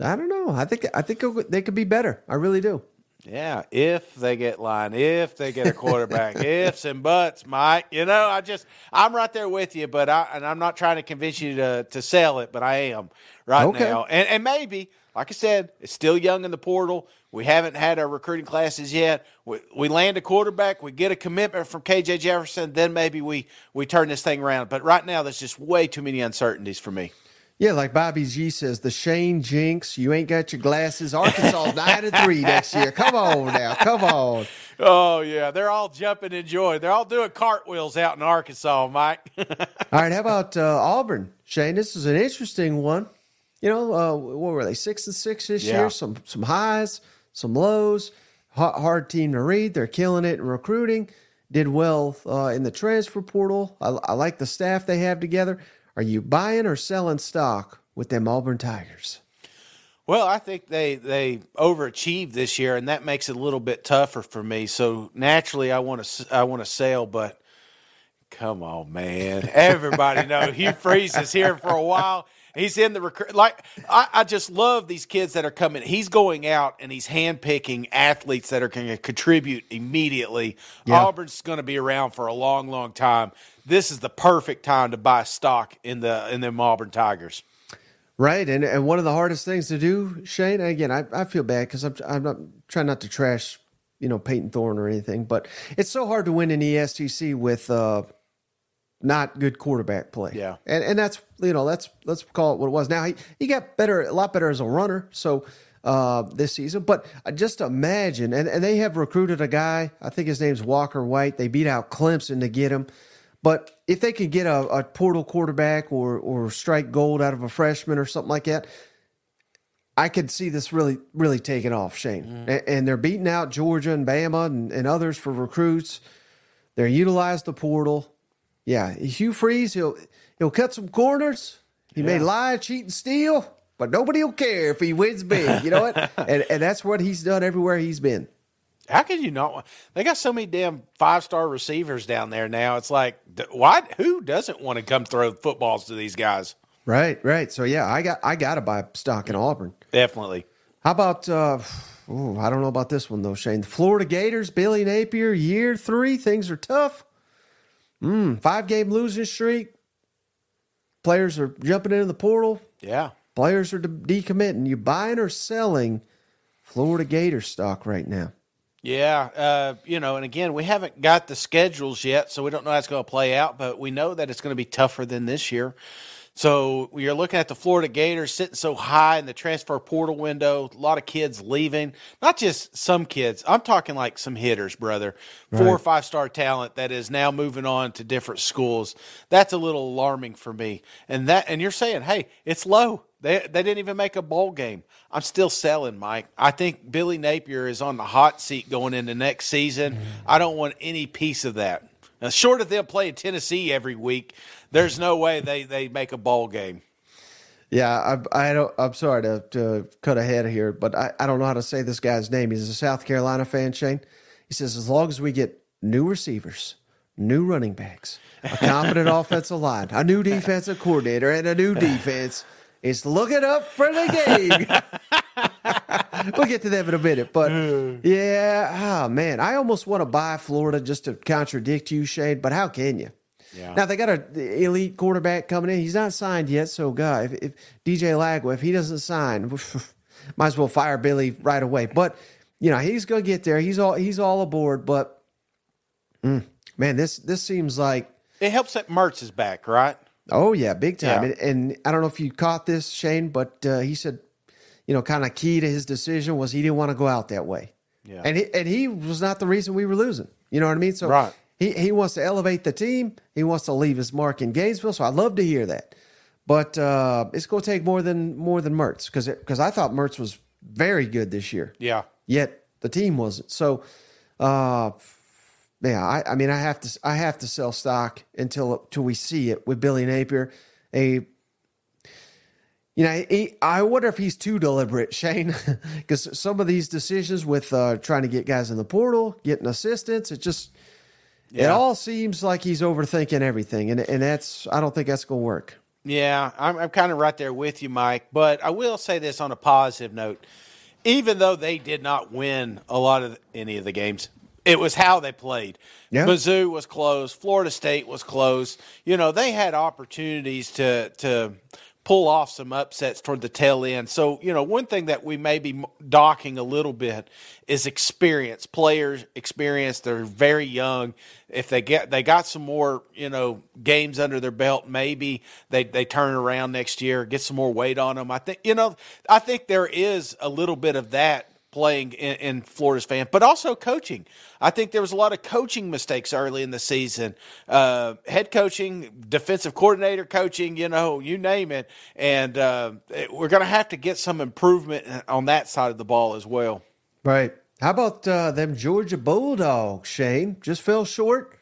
I don't know. I think I think they could be better. I really do. Yeah, if they get line, if they get a quarterback, ifs and buts, Mike. You know, I just I'm right there with you, but I and I'm not trying to convince you to to sell it, but I am right Okay. now. And and maybe, like I said, it's still young in the portal. We haven't had our recruiting classes yet. We, we land a quarterback, we get a commitment from KJ Jefferson, then maybe we we turn this thing around. But right now, there's just way too many uncertainties for me. Yeah, like Bobby G says, the Shane Jinx. You ain't got your glasses. Arkansas nine and three next year. Come on now, come on. Oh yeah, they're all jumping in joy. They're all doing cartwheels out in Arkansas, Mike. All right, how about uh, Auburn, Shane? This is an interesting one. You know, uh, what were they six and six this Yeah. year? Some some highs, some lows. Hard, team to read. They're killing it in recruiting. Did well uh, in the transfer portal. I, I like the staff they have together. Are you buying or selling stock with them Auburn Tigers? Well, I think they they overachieved this year, and that makes it a little bit tougher for me. So naturally, I want to I want to sell, but come on, man! Everybody know Hugh Freeze is here for a while. He's in the recruit. Like I, I just love these kids that are coming. He's going out and he's handpicking athletes that are going to contribute immediately. Yeah. Auburn's going to be around for a long, long time. This is the perfect time to buy stock in the in them Auburn Tigers. Right, and and one of the hardest things to do, Shane. Again, I, I feel bad because I'm I'm not trying not to trash, you know, Payton Thorne or anything, but it's so hard to win in the SEC with uh, not good quarterback play. Yeah. and and that's you know that's let's call it what it was. Now he he got better, a lot better as a runner. So uh, this season. But just imagine, and, and they have recruited a guy, I think his name's Walker White. They beat out Clemson to get him. But if they could get a, a portal quarterback or, or strike gold out of a freshman or something like that, I could see this really, really taking off, Shane. Mm. And, and, they're beating out Georgia and Bama and, and others for recruits. They're utilized the portal. Yeah, Hugh Freeze, he'll he'll cut some corners. He yeah. may lie, cheat, and steal, but nobody will care if he wins big. You know what? and and that's what he's done everywhere he's been. How can you not? They got so many damn five star receivers down there now. It's like, why? Who doesn't want to come throw footballs to these guys? Right, right. So yeah, I got I got to buy stock in Auburn. Definitely. How about? uh ooh, I don't know about this one though, Shane. The Florida Gators, Billy Napier, year three. Things are tough. Mm, five game losing streak. Players are jumping into the portal. Yeah. Players are decommitting. You buying or selling Florida Gator stock right now? Yeah, uh, you know, and again, we haven't got the schedules yet, so we don't know how it's going to play out, but we know that it's going to be tougher than this year. So you're looking at the Florida Gators sitting so high in the transfer portal window, a lot of kids leaving. Not just some kids. I'm talking like some hitters, brother. Four right. or five star talent that is now moving on to different schools. That's a little alarming for me. And that and you're saying, hey, it's low. They they didn't even make a bowl game. I'm still selling, Mike. I think Billy Napier is on the hot seat going into next season. Mm-hmm. I don't want any piece of that. Now, short of them playing Tennessee every week, there's no way they, they make a bowl game. Yeah, I, I don't. I'm sorry to, to cut ahead here, but I, I don't know how to say this guy's name. He's a South Carolina fan, Shane. He says as long as we get new receivers, new running backs, a competent offensive line, a new defensive coordinator, and a new defense, it's looking up for the game. we'll get to that in a minute, but yeah, oh man, I almost want to buy Florida just to contradict you, Shane. But how can you? Yeah. Now they got an elite quarterback coming in. He's not signed yet, so God, if, if DJ Lagway, if he doesn't sign, might as well fire Billy right away. But you know he's going to get there. He's all he's all aboard. But mm, man, this this seems like it helps that Mertz is back, right? Oh yeah, big time. Yeah. And, and, I don't know if you caught this, Shane, but uh, he said, you know, kind of key to his decision was he didn't want to go out that way. Yeah. And he, and he was not the reason we were losing. You know what I mean? So right. He he wants to elevate the team. He wants to leave his mark in Gainesville. So I love to hear that. But uh, it's going to take more than more than Mertz because because I thought Mertz was very good this year. Yeah. Yet the team wasn't. So. Uh, yeah, I, I mean, I have to, I have to sell stock until until we see it with Billy Napier. A, you know, he, I wonder if he's too deliberate, Shane, because some of these decisions with uh, trying to get guys in the portal, getting assistants, it just, yeah. it all seems like he's overthinking everything, and and that's, I don't think that's going to work. Yeah, I'm, I'm kind of right there with you, Mike. But I will say this on a positive note: even though they did not win a lot of any of the games, it was how they played. Yeah. Mizzou was close. Florida State was close. You know, they had opportunities to to pull off some upsets toward the tail end. So, you know, one thing that we may be docking a little bit is experience. Players experience, they're very young. If they get they got some more, you know, games under their belt, maybe they they turn around next year, get some more weight on them. I think, you know, I think there is a little bit of that playing in, in, Florida's fan, but also coaching. I think there was a lot of coaching mistakes early in the season. Uh, head coaching, defensive coordinator coaching, you know, you name it. And uh, we're going to have to get some improvement on that side of the ball as well. Right. How about uh, them Georgia Bulldogs, Shane? Just fell short.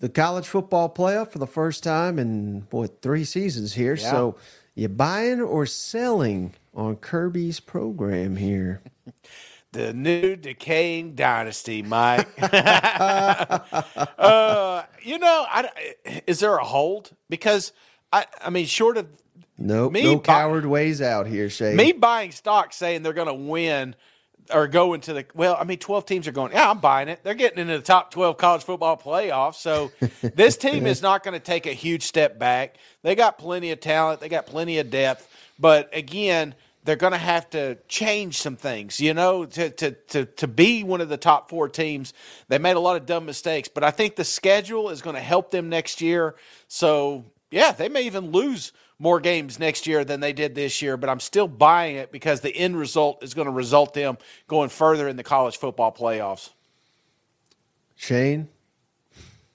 The college football playoff for the first time in what three seasons here. Yeah. So you buying or selling on Kirby's program here? The new decaying dynasty, Mike. uh, you know, I, is there a hold? Because I, I mean, short of nope, me no coward buy, ways out here, Shay. Me buying stock saying they're going to win or go into the well, I mean, twelve teams are going. Yeah, I'm buying it. They're getting into the top twelve college football playoffs. So this team is not going to take a huge step back. They got plenty of talent. They got plenty of depth. But again they're going to have to change some things, you know, to, to, to, to be one of the top four teams. They made a lot of dumb mistakes, but I think the schedule is going to help them next year. So yeah, they may even lose more games next year than they did this year, but I'm still buying it because the end result is going to result them going further in the college football playoffs. Shane,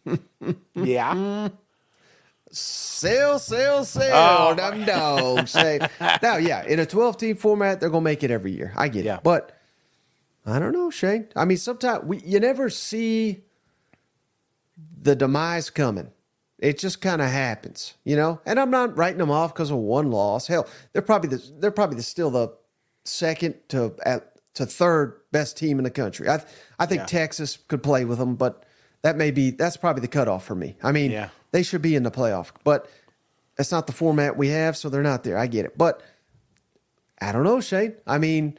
Yeah. Sell, sell, sell, Oh, them dogs. Say now, yeah, in a twelve team format, they're gonna make it every year. I get Yeah. it, but I don't know, Shane. I mean, sometimes we you never see the demise coming. It just kind of happens, you know. And I'm not writing them off because of one loss. Hell, they're probably the, they're probably the, still the second to at, to third best team in the country. I I think Yeah. Texas could play with them, but that may be that's probably the cutoff for me. I mean, Yeah. They should be in the playoff, but that's not the format we have, so they're not there. I get it, but I don't know, Shane. I mean,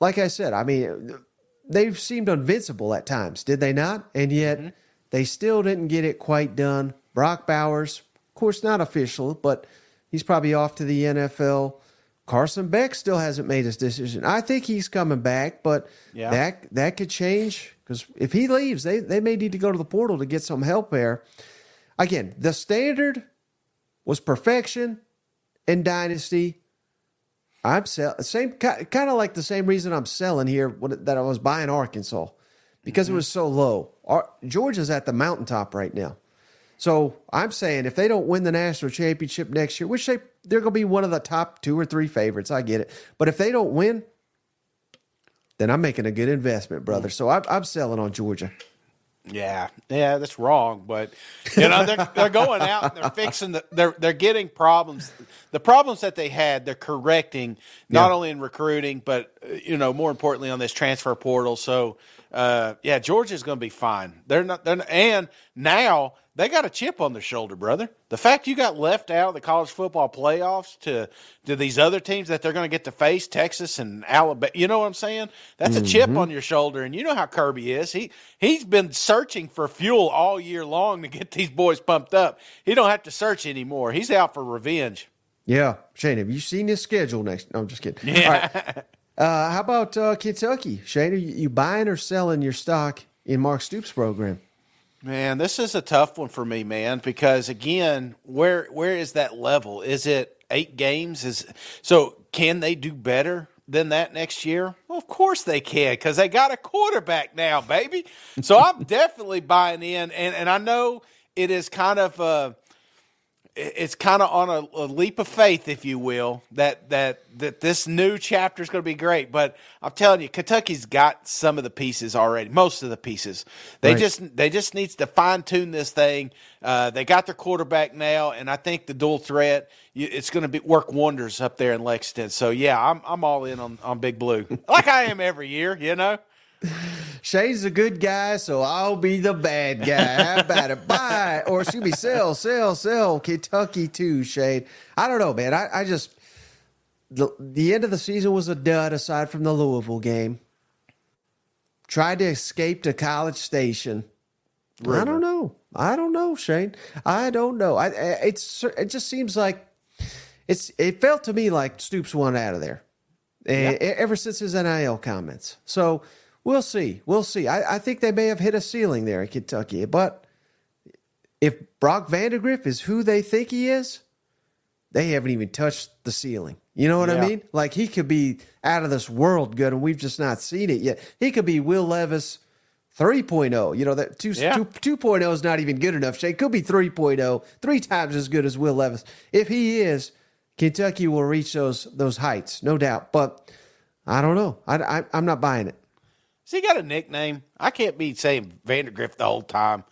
like I said, I mean, they seemed invincible at times, did they not? And yet mm-hmm. they still didn't get it quite done. Brock Bowers, of course, not official, but he's probably off to the NFL. Carson Beck still hasn't made his decision. I think he's coming back, but Yeah. that that could change because if he leaves, they they may need to go to the portal to get some help there. Again, the standard was perfection in dynasty. I'm sell same kind of like the same reason I'm selling here when, that I was buying Arkansas because it mm-hmm. was so low. Ar- Georgia's at the mountaintop right now. So I'm saying if they don't win the national championship next year, which they they're going to be one of the top two or three favorites, I get it. But if they don't win, then I'm making a good investment, brother. Mm. So I'm, I'm selling on Georgia. Yeah, yeah, that's wrong. But you know, they're they're going out and they're fixing the they're they're getting problems. The problems that they had, they're correcting not Yeah. only in recruiting, but you know, more importantly on this transfer portal. So, uh, yeah, Georgia's going to be fine. They're not. They're not, and now they got a chip on their shoulder, brother. The fact you got left out of the college football playoffs to to these other teams that they're going to get to face, Texas and Alabama. You know what I'm saying? That's a chip on your shoulder, and you know how Kirby is. He he's been searching for fuel all year long to get these boys pumped up. He don't have to search anymore. He's out for revenge. Yeah, Shane, have you seen his schedule next? No, I'm just kidding. All right. Uh, how about uh, Kentucky, Shane? Are you, you buying or selling your stock in Mark Stoops' program? Man, this is a tough one for me, man, because again, where where is that level? Is it eight games? Is so can they do better than that next year? Well, of course they can, because they got a quarterback now, baby. So I'm definitely buying in, and and I know it is kind of uh it's kind of on a, a leap of faith, if you will, that that that this new chapter is going to be great. But I'm telling you, Kentucky's got some of the pieces already, most of the pieces. They Right. just they just needs to fine tune this thing. Uh, they got their quarterback now, and I think the dual threat it's going to be work wonders up there in Lexington. So yeah, I'm I'm all in on on Big Blue, like I am every year. You know. Shane's a good guy, so I'll be the bad guy. How about it? Buy or excuse me, sell, sell, sell. Kentucky too, Shane. I don't know, man. I, I just the the end of the season was a dud aside from the Louisville game. Tried to escape to College Station. I don't know. I don't know, Shane. I don't know. I, it's it just seems like it's it felt to me like Stoops won out of there. eh, ever since his NIL comments. So we'll see. We'll see. I, I think they may have hit a ceiling there in Kentucky. But if Brock Vandagriff is who they think he is, they haven't even touched the ceiling. You know what I mean? Like he could be out of this world good, and we've just not seen it yet. He could be Will Levis 3.0. You know, that two, Yeah. two, 2.0 is not even good enough. Shane could be 3.0, three times as good as Will Levis. If he is, Kentucky will reach those those heights, no doubt. But I don't know. I, I, I'm not buying it. Has he got a nickname? I can't be saying Vandagriff the whole time.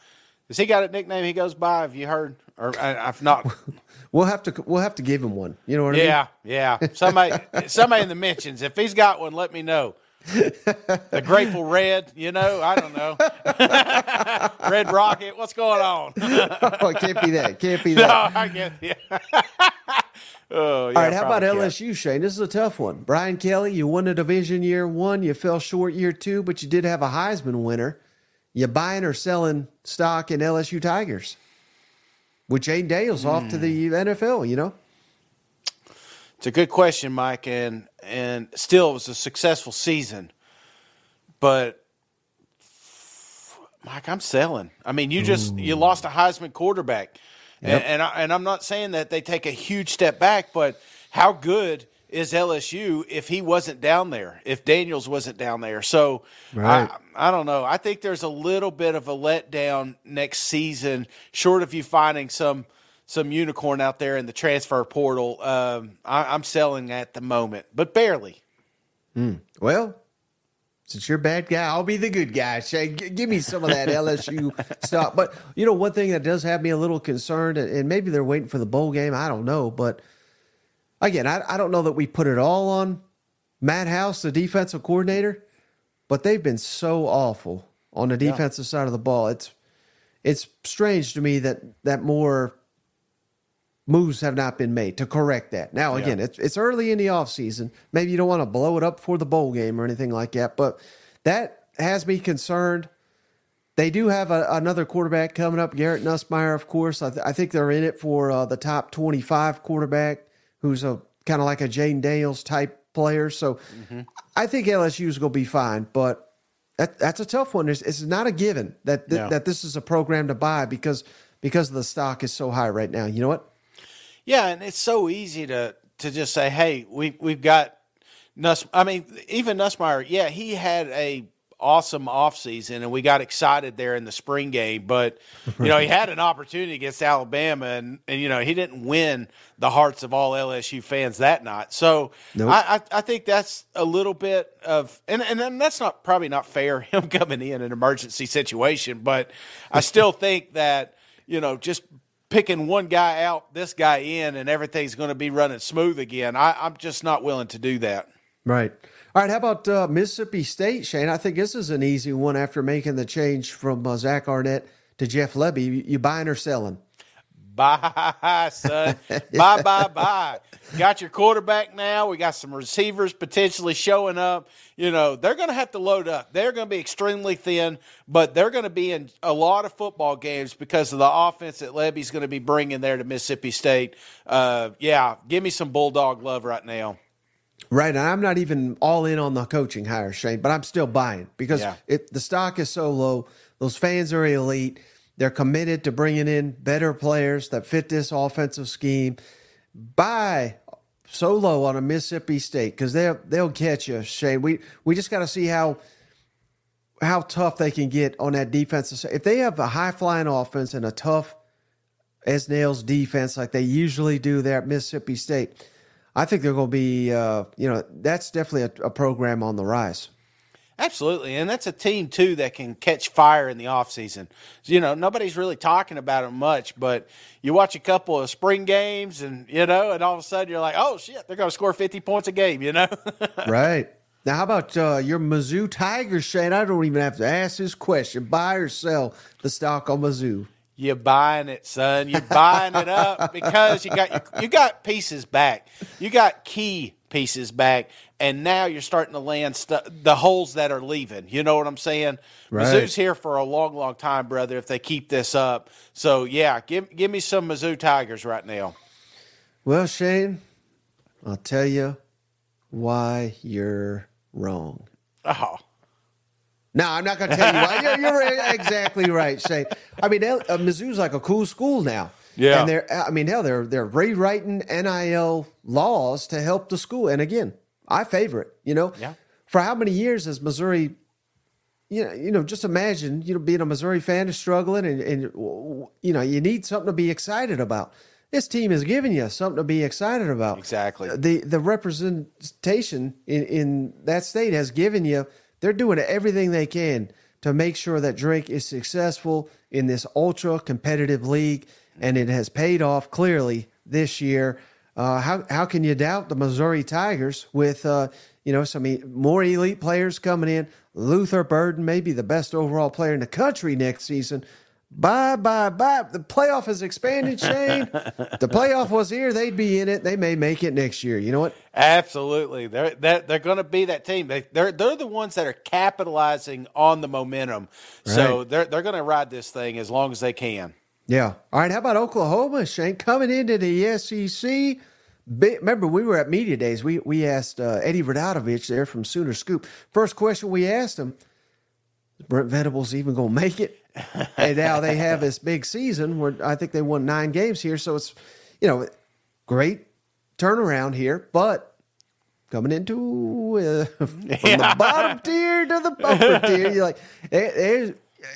Has he got a nickname he goes by? Have you heard? Or I, I've not. We'll have to we'll have to give him one. You know what I mean? Yeah, yeah. Somebody, somebody in the mentions. If he's got one, let me know. The Grateful Red, you know, I don't know. Red Rocket, what's going on? oh, it can't be that. Can't be that. no. I get. Yeah. Oh, yeah. All right, how about can't. LSU, Shane? This is a tough one. Brian Kelly, you won a division year one, you fell short year two, but you did have a Heisman winner. You buying or selling stock in LSU Tigers? With Jayden Daniels off to the hmm. NFL, you know? It's a good question, Mike, and and still it was a successful season. But Mike, I'm selling. I mean, you just you hmm. lost a Heisman quarterback. Yep. And and, I, and I'm not saying that they take a huge step back, but how good is LSU if he wasn't down there, if Daniels wasn't down there. So right. I, I don't know. I think there's a little bit of a letdown next season, short of you finding some some unicorn out there in the transfer portal. Um, I, am selling at the moment, but barely. Mm. Well, since you're a bad guy, I'll be the good guy. Shay, G- give me some of that LSU stuff. But you know, one thing that does have me a little concerned, and maybe they're waiting for the bowl game. I don't know, but again, I, I don't know that we put it all on Matt House, the defensive coordinator, but they've been so awful on the defensive yeah. side of the ball. It's it's strange to me that that more moves have not been made to correct that. Now, again, yeah. it's, it's early in the offseason. Maybe you don't want to blow it up for the bowl game or anything like that, but that has me concerned. They do have a, another quarterback coming up, Garrett Nussmeier, of course. I, th- I think they're in it for uh, the top 25 quarterback, who's a kind of like a Jayden Daniels type player. So mm-hmm. I think LSU is going to be fine, but that, that's a tough one. It's, it's not a given that th- that this is a program to buy because because the stock is so high right now. You know what? Yeah, and it's so easy to to just say, "Hey, we we've got Nuss." I mean, even Nussmeier, yeah, he had a awesome offseason and we got excited there in the spring game but you know he had an opportunity against alabama and, and you know he didn't win the hearts of all lsu fans that night so nope. I, I, I think that's a little bit of and, and that's not probably not fair him coming in an emergency situation but i still think that you know just picking one guy out, this guy in, and everything's going to be running smooth again. I, am just not willing to do that. Right. All right. How about uh, Mississippi State, Shane? I think this is an easy one after making the change from uh, Zach Arnett to Jeff Lebby. You, you buying or selling? Bye, son. bye, bye, bye. Got your quarterback now. We got some receivers potentially showing up. You know, they're going to have to load up. They're going to be extremely thin, but they're going to be in a lot of football games because of the offense that Lebby's going to be bringing there to Mississippi State. Uh, yeah, give me some Bulldog love right now. Right, and I'm not even all in on the coaching hire, Shane, but I'm still buying because yeah. it, the stock is so low. Those fans are elite they're committed to bringing in better players that fit this offensive scheme. Buy solo on a Mississippi State because they'll they'll catch you, Shane. We we just got to see how how tough they can get on that defensive side. If they have a high flying offense and a tough as nails defense like they usually do there at Mississippi State, I think they're going to be uh, you know that's definitely a, a program on the rise. Absolutely. And that's a team, too, that can catch fire in the offseason. You know, nobody's really talking about it much, but you watch a couple of spring games and, you know, and all of a sudden you're like, oh, shit, they're going to score 50 points a game, you know? right. Now, how about uh, your Mizzou Tigers, Shane? I don't even have to ask this question. Buy or sell the stock on Mizzou? You're buying it, son. You're buying it up because you got you got pieces back. You got key pieces back, and now you're starting to land the holes that are leaving. You know what I'm saying? Right. Mizzou's here for a long, long time, brother. If they keep this up, so yeah, give give me some Mizzou Tigers right now. Well, Shane, I'll tell you why you're wrong. Oh. No, I'm not going to tell you why. You're, you're exactly right, Shane. I mean, uh, Mizzou's like a cool school now. Yeah. And they're, I mean, hell, they're they're rewriting NIL laws to help the school. And again, I favor it. You know, yeah. For how many years has Missouri? You know, you know, just imagine, you know, being a Missouri fan is struggling, and, and you know, you need something to be excited about. This team is giving you something to be excited about. Exactly. Uh, the the representation in, in that state has given you. They're doing everything they can to make sure that Drake is successful in this ultra competitive league and it has paid off clearly this year. Uh, how how can you doubt the Missouri Tigers with uh, you know some more elite players coming in? Luther Burden, maybe the best overall player in the country next season. Bye bye bye. The playoff has expanded, Shane. the playoff was here; they'd be in it. They may make it next year. You know what? Absolutely, they're they're, they're going to be that team. They, they're they're the ones that are capitalizing on the momentum. Right. So they're they're going to ride this thing as long as they can. Yeah. All right. How about Oklahoma, Shane? Coming into the SEC. Remember, we were at media days. We we asked uh, Eddie Radosevich there from Sooner Scoop. First question we asked him: Brent Venables even going to make it? and now they have this big season where I think they won nine games here. So it's, you know, great turnaround here, but coming into uh, from the bottom tier to the upper tier, you're like, there's,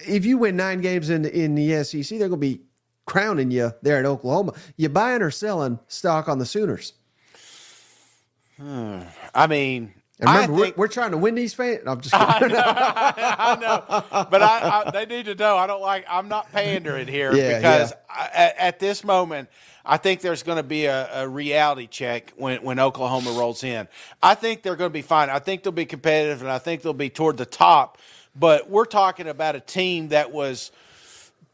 if you win nine games in in the SEC, they're going to be crowning you there in Oklahoma. You buying or selling stock on the Sooners? Hmm. I mean, And remember, I think, we're, we're trying to win these fans. I'm just kidding. I know, but I, I, they need to know. I don't like. I'm not pandering here Yeah, because I, at, at this moment, I think there's going to be a, a reality check when when Oklahoma rolls in. I think they're going to be fine. I think they'll be competitive, and I think they'll be toward the top. But we're talking about a team that was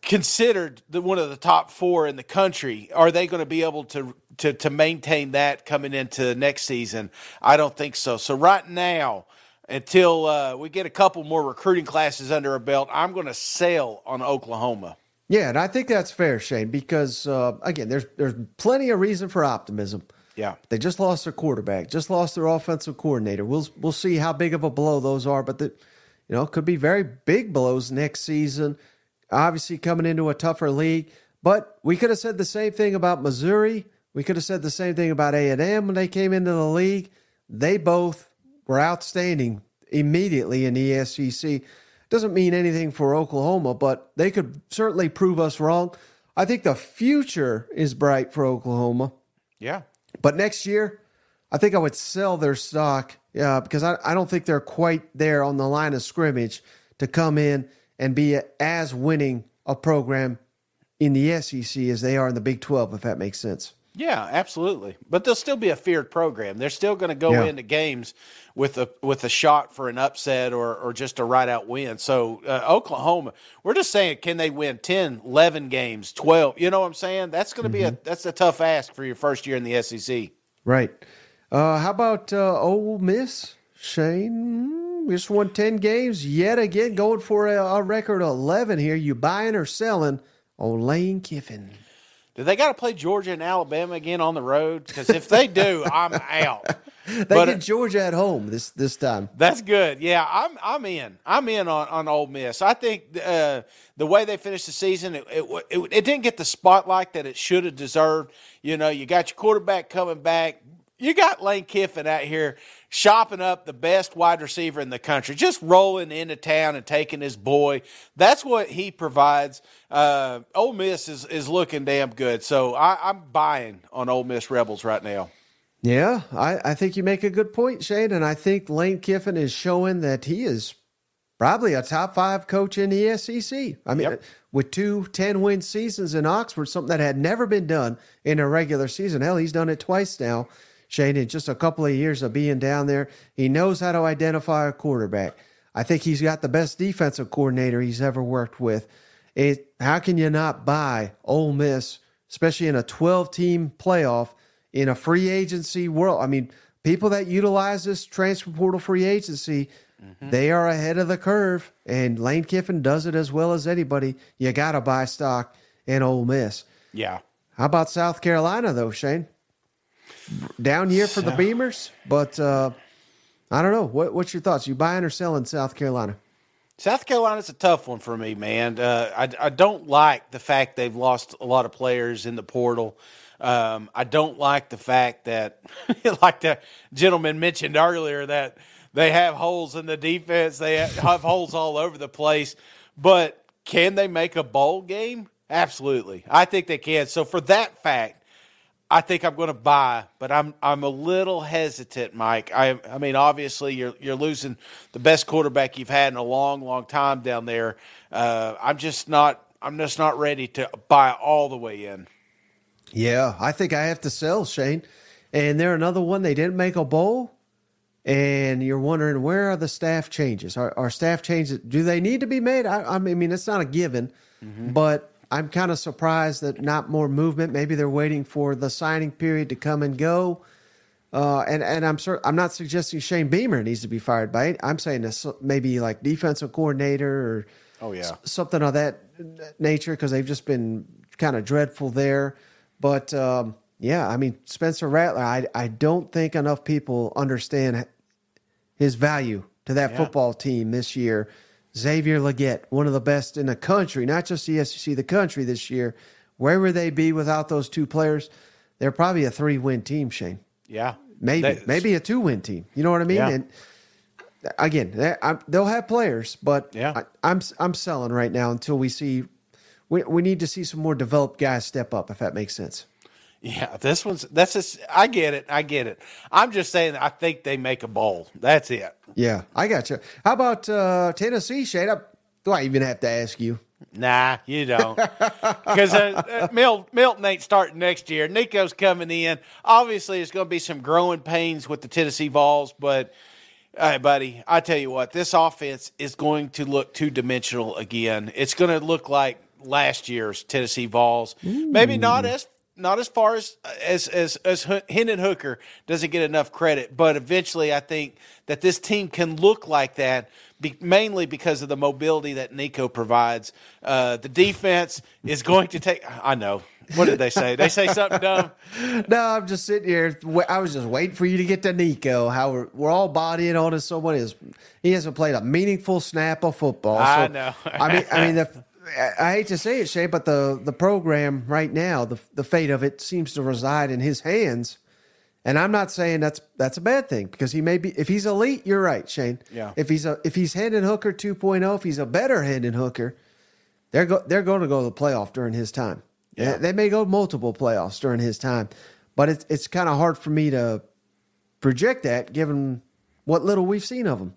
considered the, one of the top four in the country. Are they going to be able to, to to maintain that coming into next season? I don't think so. So right now, until uh, we get a couple more recruiting classes under our belt, I'm going to sail on Oklahoma. yeah, and I think that's fair, Shane, because uh, again, there's there's plenty of reason for optimism. Yeah. They just lost their quarterback, just lost their offensive coordinator. We'll we'll see how big of a blow those are, but the, you know, could be very big blows next season. Obviously, coming into a tougher league, but we could have said the same thing about Missouri. We could have said the same thing about A and M when they came into the league. They both were outstanding immediately in the SEC. Doesn't mean anything for Oklahoma, but they could certainly prove us wrong. I think the future is bright for Oklahoma. Yeah. But next year, I think I would sell their stock uh, because I, I don't think they're quite there on the line of scrimmage to come in and be as winning a program in the SEC as they are in the Big 12, if that makes sense. Yeah, absolutely. But they'll still be a feared program. They're still going to go Yeah. into games with a with a shot for an upset or or just a right out win. So uh, Oklahoma, we're just saying, can they win 10, 11 games, twelve? You know what I'm saying? That's going to be a that's a tough ask for your first year in the SEC. Right. Uh, how about uh, Ole Miss, Shane? We just won 10 games yet again, going for a, a record 11 here. You buying or selling on Lane Kiffin? Do they got to play Georgia and Alabama again on the road? Because if they do, I'm out. They But, get uh, Georgia at home this this time. That's good. Yeah, I'm I'm in. I'm in on on Ole Miss. I think uh, the way they finished the season, it, it it it didn't get the spotlight that it should have deserved. You know, you got your quarterback coming back. You got Lane Kiffin out here shopping up the best wide receiver in the country, just rolling into town and taking his boy. That's what he provides. Uh, Ole Miss is is looking damn good. So I, I'm buying on Ole Miss Rebels right now. Yeah, I, I think you make a good point, Shane. And I think Lane Kiffin is showing that he is probably a top five coach in the SEC. I mean, Yep. with two 10 win seasons in Oxford, something that had never been done in a regular season. Hell, he's done it twice now, Shane, in just a couple of years of being down there. He knows how to identify a quarterback. I think he's got the best defensive coordinator he's ever worked with. It, how can you not buy Ole Miss, especially in a 12 team playoff in a free agency world? I mean, people that utilize this transfer portal free agency, mm-hmm. they are ahead of the curve, and Lane Kiffin does it as well as anybody. You got to buy stock in Ole Miss. Yeah. How about South Carolina, though, Shane? Down year for the Beamers, but uh, I don't know. What, what's your thoughts? You buying or selling South Carolina? South Carolina's a tough one for me, man. Uh, I, I don't like the fact they've lost a lot of players in the portal. Um, I don't like the fact that, like the gentleman mentioned earlier, that they have holes in the defense. They have holes all over the place. But can they make a bowl game? Absolutely. I think they can. So for that fact, I think I'm going to buy, but I'm I'm a little hesitant, Mike. I I mean, obviously you're you're losing the best quarterback you've had in a long, long time down there. Uh, I'm just not I'm just not ready to buy all the way in. Yeah, I think I have to sell Shane. And they're another one. They didn't make a bowl, and you're wondering where are the staff changes? Are, are staff changes? Do they need to be made? I, I mean, it's not a given, but I'm kind of surprised that not more movement. Maybe they're waiting for the signing period to come and go. Uh, and and I'm cer- I'm not suggesting Shane Beamer needs to be fired by it. I'm saying this maybe like defensive coordinator or Oh, yeah. s- something of that nature because they've just been kind of dreadful there. But um, yeah, I mean Spencer Rattler, I I don't think enough people understand his value to that Yeah. football team this year. Xavier Legette, one of the best in the country, not just the SEC, the country this year. Where would they be without those two players? They're probably a three win team, Shane. Yeah. Maybe, maybe a two win team. You know what I mean? Yeah. And again, they'll have players, but Yeah. I, I'm I'm selling right now until we see. We, we need to see some more developed guys step up, if that makes sense. Yeah, this one's that's just I get it. I get it. I'm just saying I think they make a bowl. That's it. Yeah, I got you. How about uh, Tennessee, Shane? I, do I even have to ask you? Nah, you don't. Because uh, uh, Mil- Milton ain't starting next year. Nico's coming in. Obviously, there's going to be some growing pains with the Tennessee Vols, but hey, buddy, I tell you what, this offense is going to look two dimensional again. It's going to look like last year's Tennessee Vols. Maybe not as not as far as as as as Hendon Hooker doesn't get enough credit, but eventually I think that this team can look like that. Be, mainly because of the mobility that Nico provides. Uh, the defense is going to take. I know. What did they say? They say something dumb. No, I'm just sitting here. I was just waiting for you to get to Nico. How we're, we're all bodying in on his someone is. He hasn't played a meaningful snap of football. I So, know. I mean, I mean, the, I hate to say it, Shay, but the the program right now, the the fate of it seems to reside in his hands. And I'm not saying that's that's a bad thing because he may be if he's elite, you're right, Shane. Yeah. If he's a if he's Hendon Hooker 2.0, if he's a better Hendon Hooker, they're go, they're going to go to the playoff during his time. Yeah. They, they may go multiple playoffs during his time, but it's it's kind of hard for me to project that given what little we've seen of him.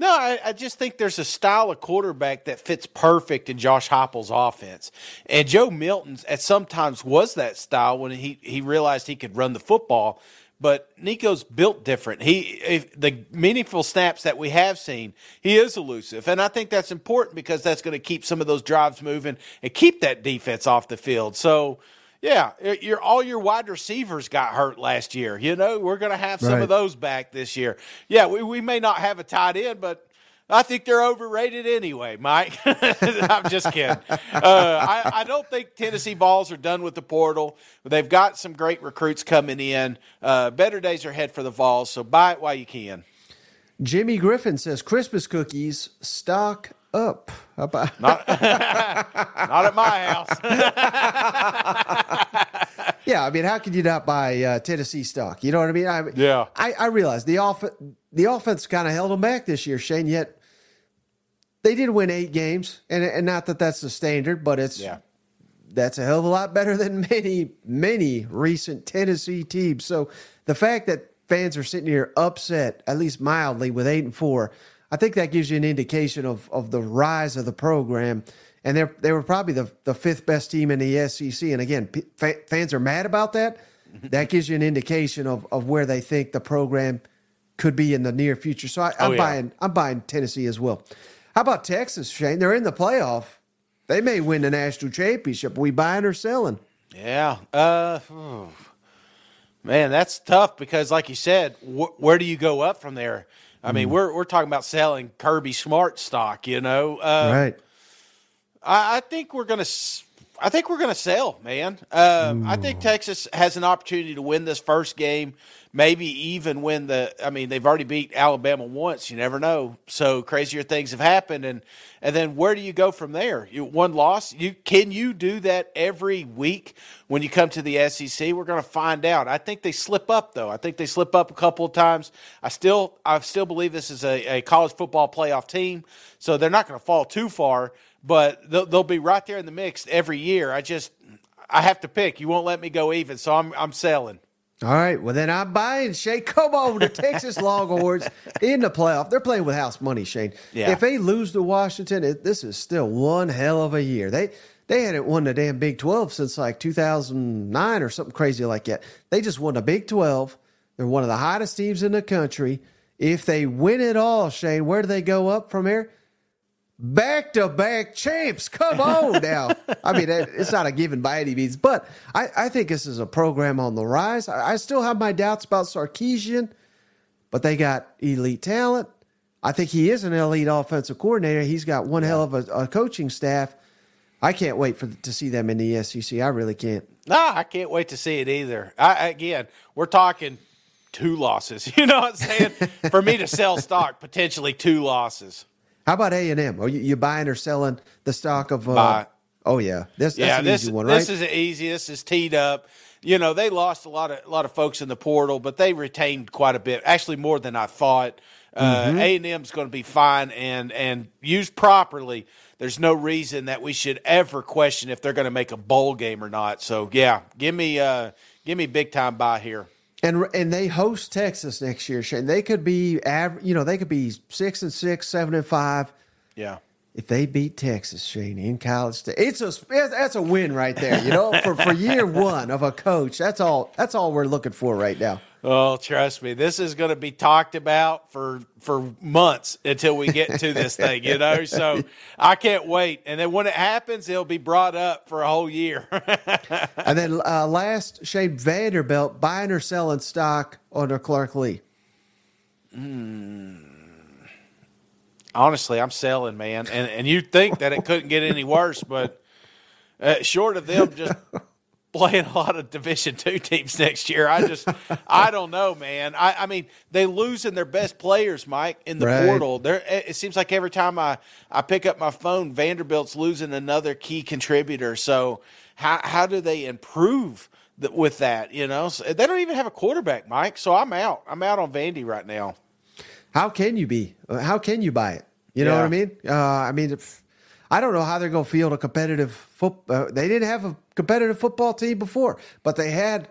No, I, I just think there's a style of quarterback that fits perfect in Josh Heupel's offense, and Joe Milton's at sometimes was that style when he he realized he could run the football. But Nico's built different. He the meaningful snaps that we have seen, he is elusive, and I think that's important because that's going to keep some of those drives moving and keep that defense off the field. So. Yeah, your all your wide receivers got hurt last year. You know, we're going to have some Right. of those back this year. Yeah, we, we may not have a tight end, but I think they're overrated anyway, Mike. I'm just kidding. Uh, I, I don't think Tennessee Vols are done with the portal. They've got some great recruits coming in. Uh, better days are ahead for the Vols, so buy it while you can. Jimmy Griffin says Christmas cookies stock up. How about Not, not at my house. Yeah, I mean, how could you not buy uh, Tennessee stock? You know what I mean? I, Yeah. I, I realize the off the offense kind of held them back this year, Shane. Yet they did win eight games, and and not that that's the standard, but it's yeah. that's a hell of a lot better than many many recent Tennessee teams. So the fact that fans are sitting here upset, at least mildly, with eight and four, I think that gives you an indication of of the rise of the program. And they they were probably the the fifth best team in the SEC. And again, p- fans are mad about that. That gives you an indication of of where they think the program could be in the near future. So I, I'm Oh, yeah. buying I'm buying Tennessee as well. How about Texas, Shane? They're in the playoff. They may win the national championship. Are we buying or selling? Yeah. Uh, man, that's tough because, like you said, wh- where do you go up from there? I mean, we're we're talking about selling Kirby Smart stock. You know, uh, right. I, I think we're gonna. s- I think we're gonna sell, man. Um, I think Texas has an opportunity to win this first game, maybe even win the. I mean, they've already beat Alabama once. You never know. So crazier things have happened, and and then where do you go from there? You one loss. You can you do that every week when you come to the SEC? We're gonna find out. I think they slip up though. I think they slip up a couple of times. I still I still believe this is a, a college football playoff team, so they're not gonna fall too far but they'll, they'll be right there in the mix every year. I just I have to pick. You won't let me go even, so I'm I'm selling. All right. Well, then I'm buying Shane. Come on, the Texas Longhorns in the playoff. They're playing with house money, Shane. Yeah. If they lose to Washington, it, this is still one hell of a year. They they hadn't won the damn Big 12 since like 2009 or something crazy like that. They just won the Big 12. They're one of the hottest teams in the country. If they win it all, Shane, where do they go up from here? Back to back champs. Come on now. I mean, it's not a given by any means, but I, I think this is a program on the rise. I, I still have my doubts about Sarkisian, but they got elite talent. I think he is an elite offensive coordinator. He's got one hell of a, a coaching staff. I can't wait for to see them in the SEC. I really can't. No, I can't wait to see it either. I, again, we're talking two losses. You know what I'm saying? For me to sell stock, potentially two losses. How about A and M? Are you, you buying or selling the stock of? Uh, Buy. Oh yeah, this that's an this easy one, right? this is easy. This is teed up. You know, they lost a lot of a lot of folks in the portal, but they retained quite a bit. Actually, more than I thought. Mm-hmm. A and M is going to be fine and and used properly. There's no reason that we should ever question if they're going to make a bowl game or not. So yeah, give me uh give me big time buy here. And and they host Texas next year, Shane. They could be you know they could be six and six, seven and five. Yeah. If they beat Texas, Shane, in College State, it's a that's a win right there. You know, for for year one of a coach, that's all that's all we're looking for right now. Oh, trust me, this is going to be talked about for for months until we get to this thing, you know. So I can't wait, and then when it happens, it'll be brought up for a whole year. And then uh, last, Shane Vanderbilt buying or selling stock under Clark Lea. Honestly, I'm selling, man, and and you'd think that it couldn't get any worse, but uh, short of them just playing a lot of Division two teams next year, I just I don't know, man. I, I mean, they losing their best players, Mike, in the Right. portal. There, it seems like every time I I pick up my phone, Vanderbilt's losing another key contributor. So how how do they improve? th- With that, you know, so they don't even have a quarterback, Mike. So I'm out. I'm out on Vandy right now. How can you be? How can you buy it? You know Yeah. what I mean? Uh, I mean, if, I don't know how they're going to field a competitive foot. Uh, they didn't have a competitive football team before, but they had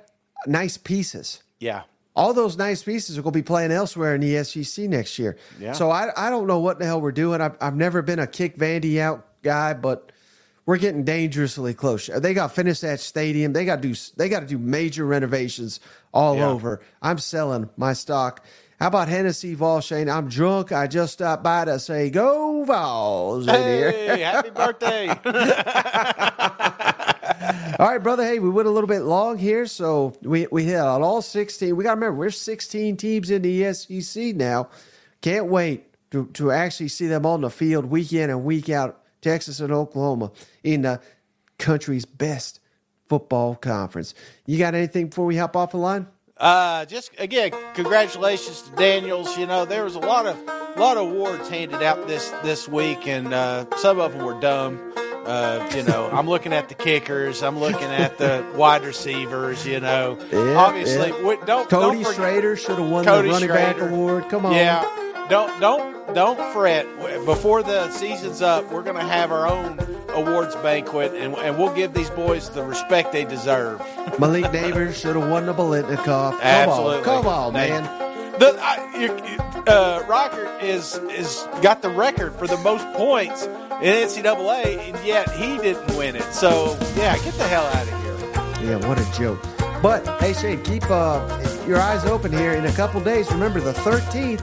nice pieces. Yeah, All those nice pieces are going to be playing elsewhere in the SEC next year. Yeah. So I, I don't know what the hell we're doing. I've, I've never been a kick Vandy out guy, but we're getting dangerously close. They got to finish that stadium. They got to do they got to do major renovations all Yeah. over. I'm selling my stock. How about Hennessy Vol Shane? I'm drunk. I just stopped by to say go Vols in here. Hey, happy birthday. All right, brother. Hey, we went a little bit long here, so we we hit on all sixteen. We got to remember we're sixteen teams in the SEC now. Can't wait to to actually see them on the field week in and week out. Texas and Oklahoma in the country's best football conference. You got anything before we hop off the line? Uh, just again, congratulations to Daniels. You know, there was a lot of lot of awards handed out this this week, and uh, some of them were dumb. Uh, you know, I'm looking at the kickers. I'm looking at the wide receivers. You know, Yeah, obviously, yeah. we, don't Cody don't forget, Schrader should have won Cody the running back award. Come on, Yeah, don't don't don't fret. Before the season's up, we're going to have our own awards banquet, and, and we'll give these boys the respect they deserve. Malik Nabers should have won the Biletnikoff. Come Absolutely. on, come on, man. The I, you, uh, Rocker is is got the record for the most points in NCAA, and yet he didn't win it. So yeah, get the hell out of here. Yeah, what a joke. But hey, Shane, keep uh, your eyes open here. In a couple days, remember the 13th,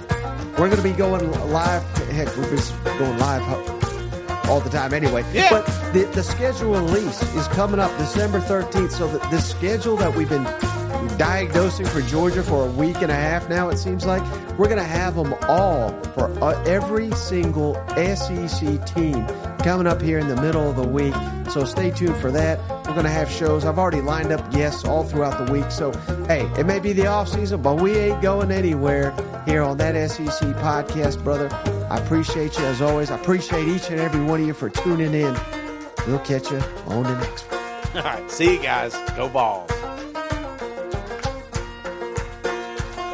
we're going to be going live. Heck, we're just going live all the time anyway. Yeah. But the, the schedule release is coming up December 13th. So the, the schedule that we've been diagnosing for Georgia for a week and a half now, it seems like, we're going to have them all for uh, every single SEC team coming up here in the middle of the week. So stay tuned for that. We're going to have shows. I've already lined up guests all throughout the week. So, hey, it may be the off season, but we ain't going anywhere here on that SEC podcast, brother. I appreciate you as always. I appreciate each and every one of you for tuning in. We'll catch you on the next one. All right, see you guys. Go Vols.